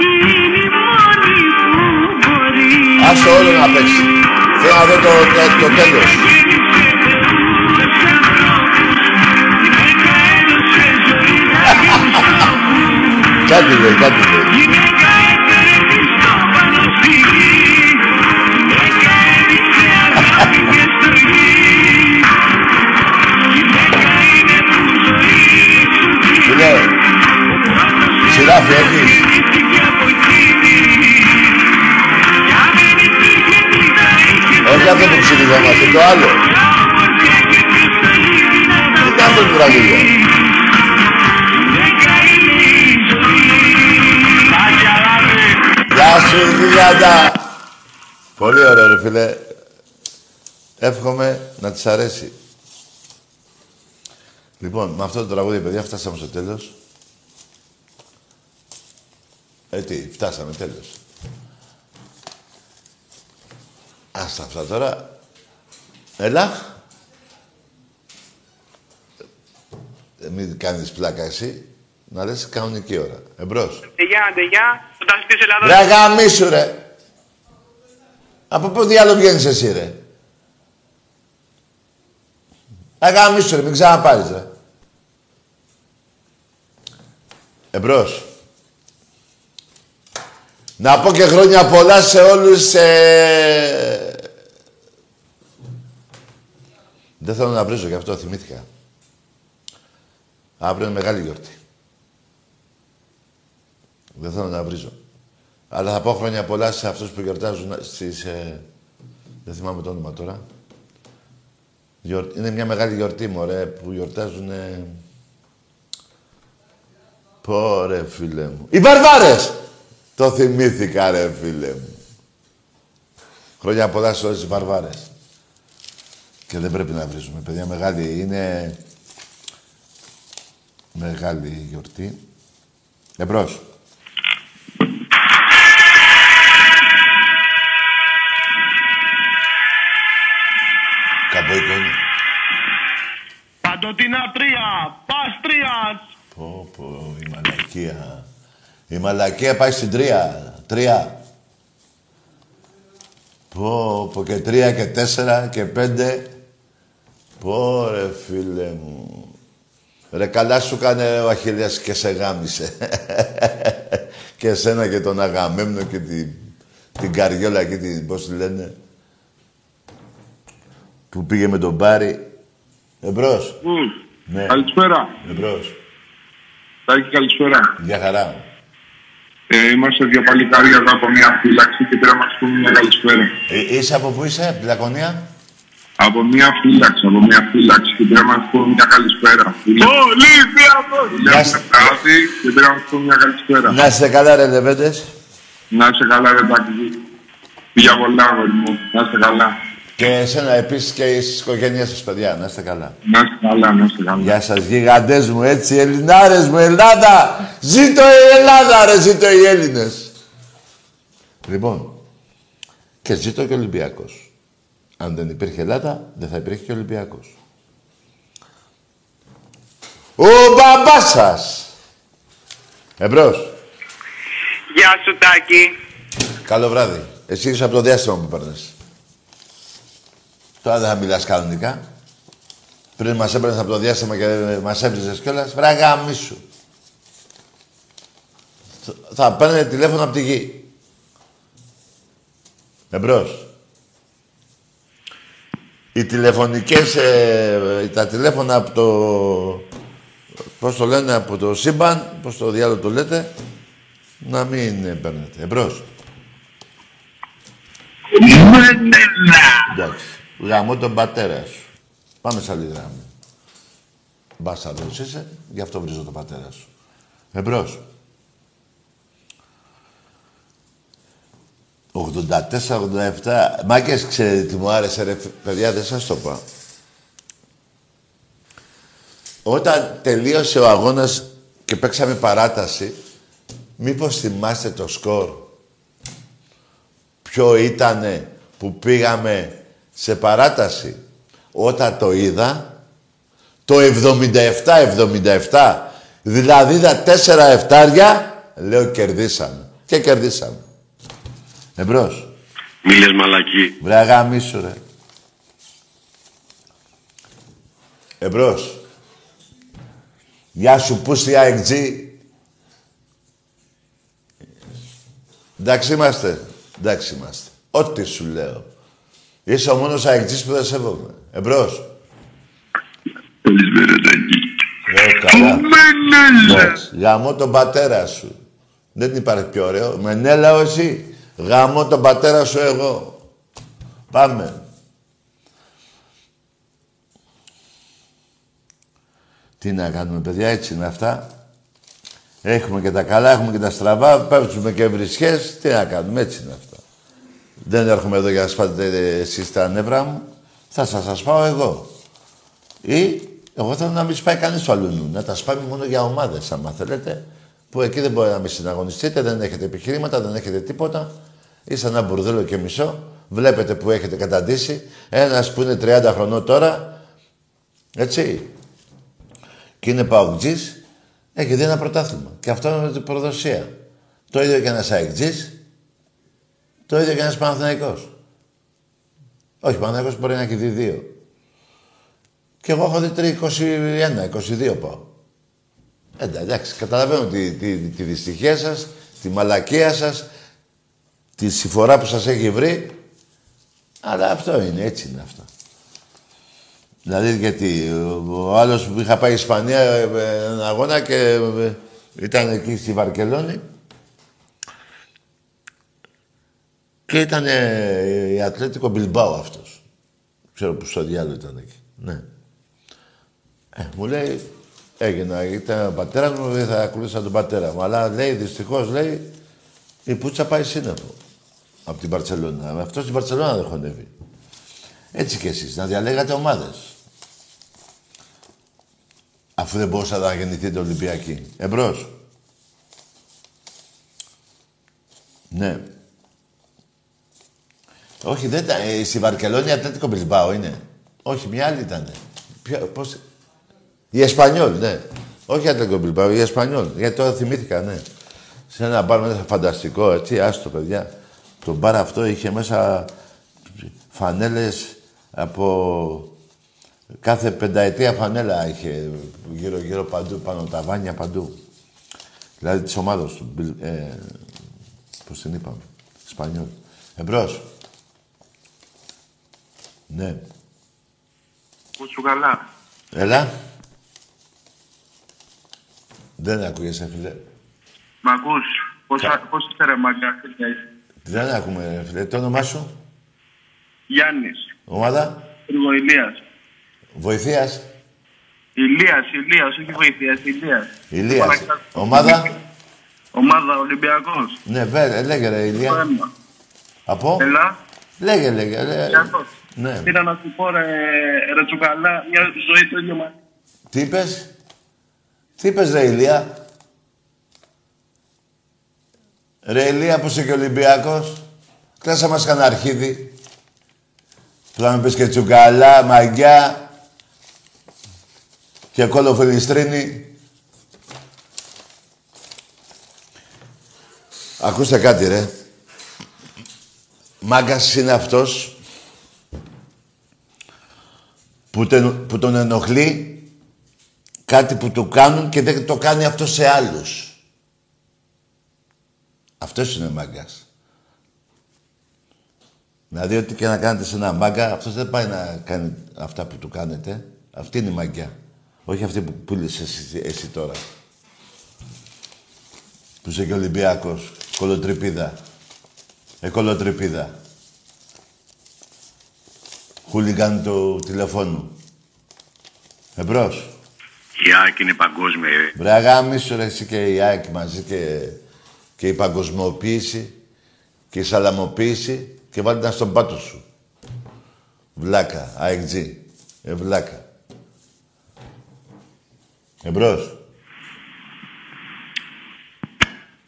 η μόνη που μπορεί Άστο όλο να παίξει. Θέλω να δω το, το, το τέλος. <laughs> Κάτι λέει, κάτι λέει. Σειράφι έχεις. Όχι αυτό που ψηφιζόμαστε, το άλλο. Τι είναι αυτό το τραγούδι. Γεια σου, γιγάντα. Πολύ ωραίο, ρε φίλε. Εύχομαι να της αρέσει. Λοιπόν, με αυτό το τραγούδι, παιδιά, φτάσαμε στο τέλος. Ε, τι, φτάσαμε, τέλος. Άστα αυτά τώρα. Έλα. Ε, μην κάνεις πλάκα εσύ. Να λες κανονική ώρα. Εμπρός. Γεια, άντε, γεια. Φαντάζεσαι της Ρε Ελλάδας. αγαμίσου ρε. Από πού διάλογο βγαίνεις εσύ ρε. Αγαμίσου ρε, μην ξαναπάρεις ρε. Εμπρός. Να πω και χρόνια πολλά σε όλους ε... Δεν θέλω να βρίζω, γι' αυτό θυμήθηκα. Αύριο είναι μεγάλη γιορτή. Δεν θέλω να βρίζω. Αλλά θα πω χρόνια πολλά σε αυτούς που γιορτάζουν στις... Ε... Δεν θυμάμαι το όνομα τώρα. Γιορ- Είναι μια μεγάλη γιορτή, μωρέ, που γιορτάζουν... Ε... Πω, ρε, φίλε μου. Οι Βαρβάρες! Το θυμήθηκα, ρε, φίλε μου. Χρόνια πολλά σε όλες τις Βαρβάρες. Και δεν πρέπει να βρίζουμε, παιδιά. Μεγάλη είναι... Μεγάλη γιορτή. Εμπρός. Καμπόικο είναι. Παντοτινά τρία, παστρίας. Πω, πω, η μαλακία. Η μαλακία πάει στην τρία. Τρία. Πω, πω, και τρία και τέσσερα και πέντε. Πω, ρε, φίλε μου. Ρε καλά σου κάνε ο Αχιλέας και σε γάμισε. <laughs> και εσένα και τον Αγαμέμνο και την, την Καριόλα και την, πώς τη λένε, που πήγε με τον Πάρη. Εμπρός. Ναι. Καλησπέρα. Εμπρός. Τάκη, καλησπέρα. Γεια χαρά. Ε, είμαστε δύο παλικάρια εδώ από μια φύλαξη και πήρα να μας πούμε μια καλησπέρα. Ε, είσαι από πού είσαι, από τη Λακωνία; Από μια φύλαξη, από μια φύλαξη και πήρα να μας πούμε μια καλησπέρα. Ολυμπιακός! Γεια Γεια σας. σας. και πήρα να μας πούμε μια καλησπέρα. Να είστε καλά ρε λεβέντες. Να είσαι καλά, ρε Τάκη. Για πολλά, αγόρι μου. Να είσαι καλά. Και εσένα επίσης και στις οικογένειές σας, παιδιά. Να είστε καλά. Να είσαι καλά, να είσαι καλά. Γεια σας γίγαντες μου, έτσι, Ελληνάρες μου, Ελλάδα! Ζήτω η Ελλάδα, ρε, ζήτω οι Έλληνες! Λοιπόν, και ζήτω και ο Ολυμπιακός. Αν δεν υπήρχε Ελλάδα, δεν θα υπήρχε και ο Ολυμπιακός. Ο μπαμπάς σας! Εμπρός. Γεια σου Τάκη. Καλό βράδυ. Εσύ είσαι από το διάστημα που παίρνες. Τώρα δεν θα μιλάς κανονικά. Πριν μας έπαιρνες από το διάστημα και μας έβριζες κιόλας, βράγα μίσου. Θα παίρνε τηλέφωνο από τη γη. Εμπρός. Οι τηλεφωνικές, ε, τα τηλέφωνα από το... Πώς το λένε, από το σύμπαν, πώς το διάλογο το λέτε, να μην ε, παίρνετε. Εμπρός. Εντάξει. Γαμώ τον πατέρα σου. Πάμε σε άλλη γράμμα. Μπάσταρδος είσαι, γι' αυτό βρίζω τον πατέρα σου. Εμπρός. 84-87. Μάκες, ξέρετε τι μου άρεσε, ρε παιδιά, δεν σας το πω. Όταν τελείωσε ο αγώνας και παίξαμε παράταση, μήπως θυμάστε το σκορ; Ποιο ήτανε που πήγαμε σε παράταση. Όταν το είδα, το 77-77, δηλαδή τα τέσσερα εφτάρια, λέω κερδίσαμε. Και κερδίσαμε. Εμπρός. Μίλες μαλακή. Βρε αγαμίσου ρε. Εμπρός. Γεια σου πούστη αεκτζή. Εντάξει είμαστε. Εντάξει είμαστε. Ό,τι σου λέω. Είσαι ο μόνος αεκτζής που δεν σέβομαι. Εμπρός. Καλησπέρα Τάκη. Λέω καλά. Εντάξει. Γαμώ τον πατέρα σου. Δεν υπάρχει πιο ωραίο. Μενέλα εσύ. Γαμώ τον πατέρα σου εγώ. Πάμε. Τι να κάνουμε, παιδιά, έτσι είναι αυτά. Έχουμε και τα καλά, έχουμε και τα στραβά, πέφτουμε και βρισχές. Τι να κάνουμε, έτσι είναι αυτά. Δεν έρχομαι εδώ για να σπάτε εσείς τα νεύρα μου. Θα σας τα σπάω εγώ. Ή εγώ θέλω να μην σπάει κανείς το αλλού. Να τα σπάμε μόνο για ομάδες, άμα θέλετε. Που εκεί δεν μπορεί να με συναγωνιστείτε, δεν έχετε επιχειρήματα, δεν έχετε τίποτα. Είσαι ένα μπουρδέλο και μισό. Βλέπετε που έχετε καταντήσει. Ένας που είναι 30 χρονών τώρα, έτσι, και είναι παουτζής, έχει δει ένα πρωτάθλημα. Και αυτό είναι την προδοσία. Το ίδιο και ένας αεκτζής, το ίδιο και ένας Παναθηναϊκός. Όχι, Παναθηναϊκός μπορεί να έχει δει δύο. Και εγώ έχω δει τρία, 21, 22 πάω. Ε, εντάξει, καταλαβαίνω τη, τη, τη δυστυχία σας, τη μαλακία σας, τη συμφορά που σας έχει βρει. Αλλά αυτό είναι, έτσι είναι αυτό. Δηλαδή γιατί ο άλλος που είχα πάει Ισπανία ε, ε, έναν αγώνα και ε, ήταν εκεί στη Βαρκελόνη και ήταν ε, η Ατλέτικο Μπιλμπάου αυτός. Ξέρω που στο διάλογο ήταν εκεί. Ναι. Ε, μου λέει, έγινα, ήταν ο πατέρας μου, δεν θα ακολούθησα τον πατέρα μου. Αλλά λέει, δυστυχώς λέει, η Πούτσα πάει σύννεφο από την Παρσελόνα. Αυτό στην Παρσελόνα δεν χωνεύει. Έτσι κι εσείς, να διαλέγατε ομάδες. Αφού δεν μπορούσατε να γεννηθείτε Ολυμπιακοί. Εμπρός. Ναι. Όχι, δεν ήταν. Ε, στη Βαρκελόνη Ατλέτικο Μπιλμπάο είναι. Όχι, μια άλλη ήταν. Ποια, πώς... Η Εσπανιόλ, ναι. Όχι Ατλέτικο Μπιλμπάο, η Εσπανιόλ. Γιατί τώρα θυμήθηκα, ναι. Σε ένα μπαρ μέσα φανταστικό, έτσι, άστο παιδιά. Το μπαρ αυτό είχε μέσα φανέλες από Κάθε πενταετία φανέλα είχε γύρω-γύρω παντού, πάνω τα βάνια παντού. Δηλαδή της ομάδος του. Μπιλ- Ε, πώς την είπαμε. Σπανιόλ. Εμπρός. Ναι. Πού σου καλά; Έλα. Δεν ακούγεσαι, φίλε. Μ' ακούς; Πώς, Κα- πώς είσαι ρε μαγκα. Δεν ακούμε, ρε φίλε. Το όνομά σου; Γιάννης. Ομάδα; Τριβοηλίας. Βοηθείας; Ηλίας, Ηλίας, όχι βοηθείας, Ηλίας. Ηλίας. Παρακαλώ. Ομάδα; Ομάδα Ολυμπιακός. Ναι, βέ, λέγε ρε, Ηλία. Ένα. Από; Έλα. Λέγε, λέγε. λέγε. Ολυμπιακός. Ναι. Πήρα να σου πω ρε, ρε τσουκαλά, μια ζωή το ίδιο μαζί. Τι είπες; Τι είπες, ρε Ηλία; Ρε Ηλία, που είσαι και Ολυμπιακός. Κλάσα μας κανένα αρχίδι. Που θα με πεις και τσουκαλά, μαγιά. Και κόλλο φιλιστρίνη. Ακούστε κάτι, ρε. Μάγκας είναι αυτός που, τον- που τον ενοχλεί κάτι που του κάνουν και δεν το κάνει αυτό σε άλλους. Αυτός είναι μάγκας. Δηλαδή, ό,τι και να κάνετε σε ένα μάγκα, αυτός δεν πάει να κάνει αυτά που του κάνετε. Αυτή είναι η μαγκιά. Όχι αυτή που πούλησε εσύ, εσύ τώρα. Που είσαι και Ολυμπιακός. Κολοτρυπίδα. Ε, κολοτρυπίδα. Χούλιγκαν του τηλεφώνου. Εμπρός. Η ΑΕΚ είναι παγκόσμια. ε. Βρε αγάμισου ρε εσύ και η ΑΕΚ μαζί και, και η παγκοσμιοποίηση και η σαλαμοποίηση και βάλτε τα στον πάτο σου. Βλάκα, ΑΕΚ Ε, βλάκα. Εμπρός.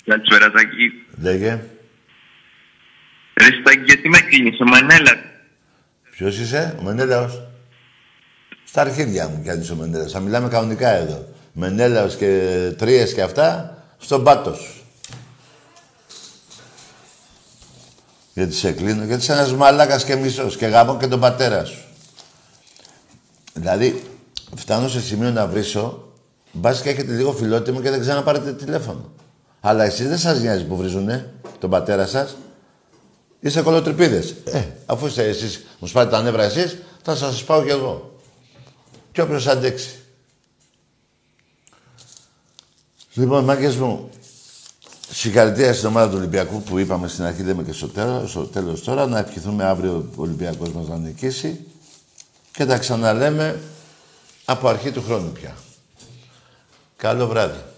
Καλησπέρα, Τάκη. Λέγε. Ρε Στάκη, γιατί με κλείνεις, ο Μανέλα. Ποιος είσαι, ο Μενέλαος. Στα αρχίδια μου κι αν είσαι ο Μενέλαος. Θα μιλάμε κανονικά εδώ. Μενέλαος και τρίες και αυτά, στον πάτο σου. Γιατί σε κλείνω, γιατί είσαι ένας μαλάκας και μισός και γαμώ και τον πατέρα σου. Δηλαδή, φτάνω σε σημείο να βρίσω, μπας και έχετε λίγο φιλότιμο και δεν ξαναπάρετε τηλέφωνο. Αλλά εσείς δεν σας νοιάζει που βρίζουνε τον πατέρα σας; Είστε κολοτρυπίδες. Ε, αφού είστε εσείς, μου σπάτε τα νεύρα εσείς, θα σας σπάω κι εγώ. Κι όποιος αντέξει. Λοιπόν, μάγκες μου, συγχαρητήρια στην ομάδα του Ολυμπιακού που είπαμε στην αρχή, λέμε και στο τέλος, στο τέλος τώρα, να ευχηθούμε αύριο ο Ολυμπιακός μας να νικήσει και τα ξαναλέμε από αρχή του χρόνου πια. Καλό βράδυ.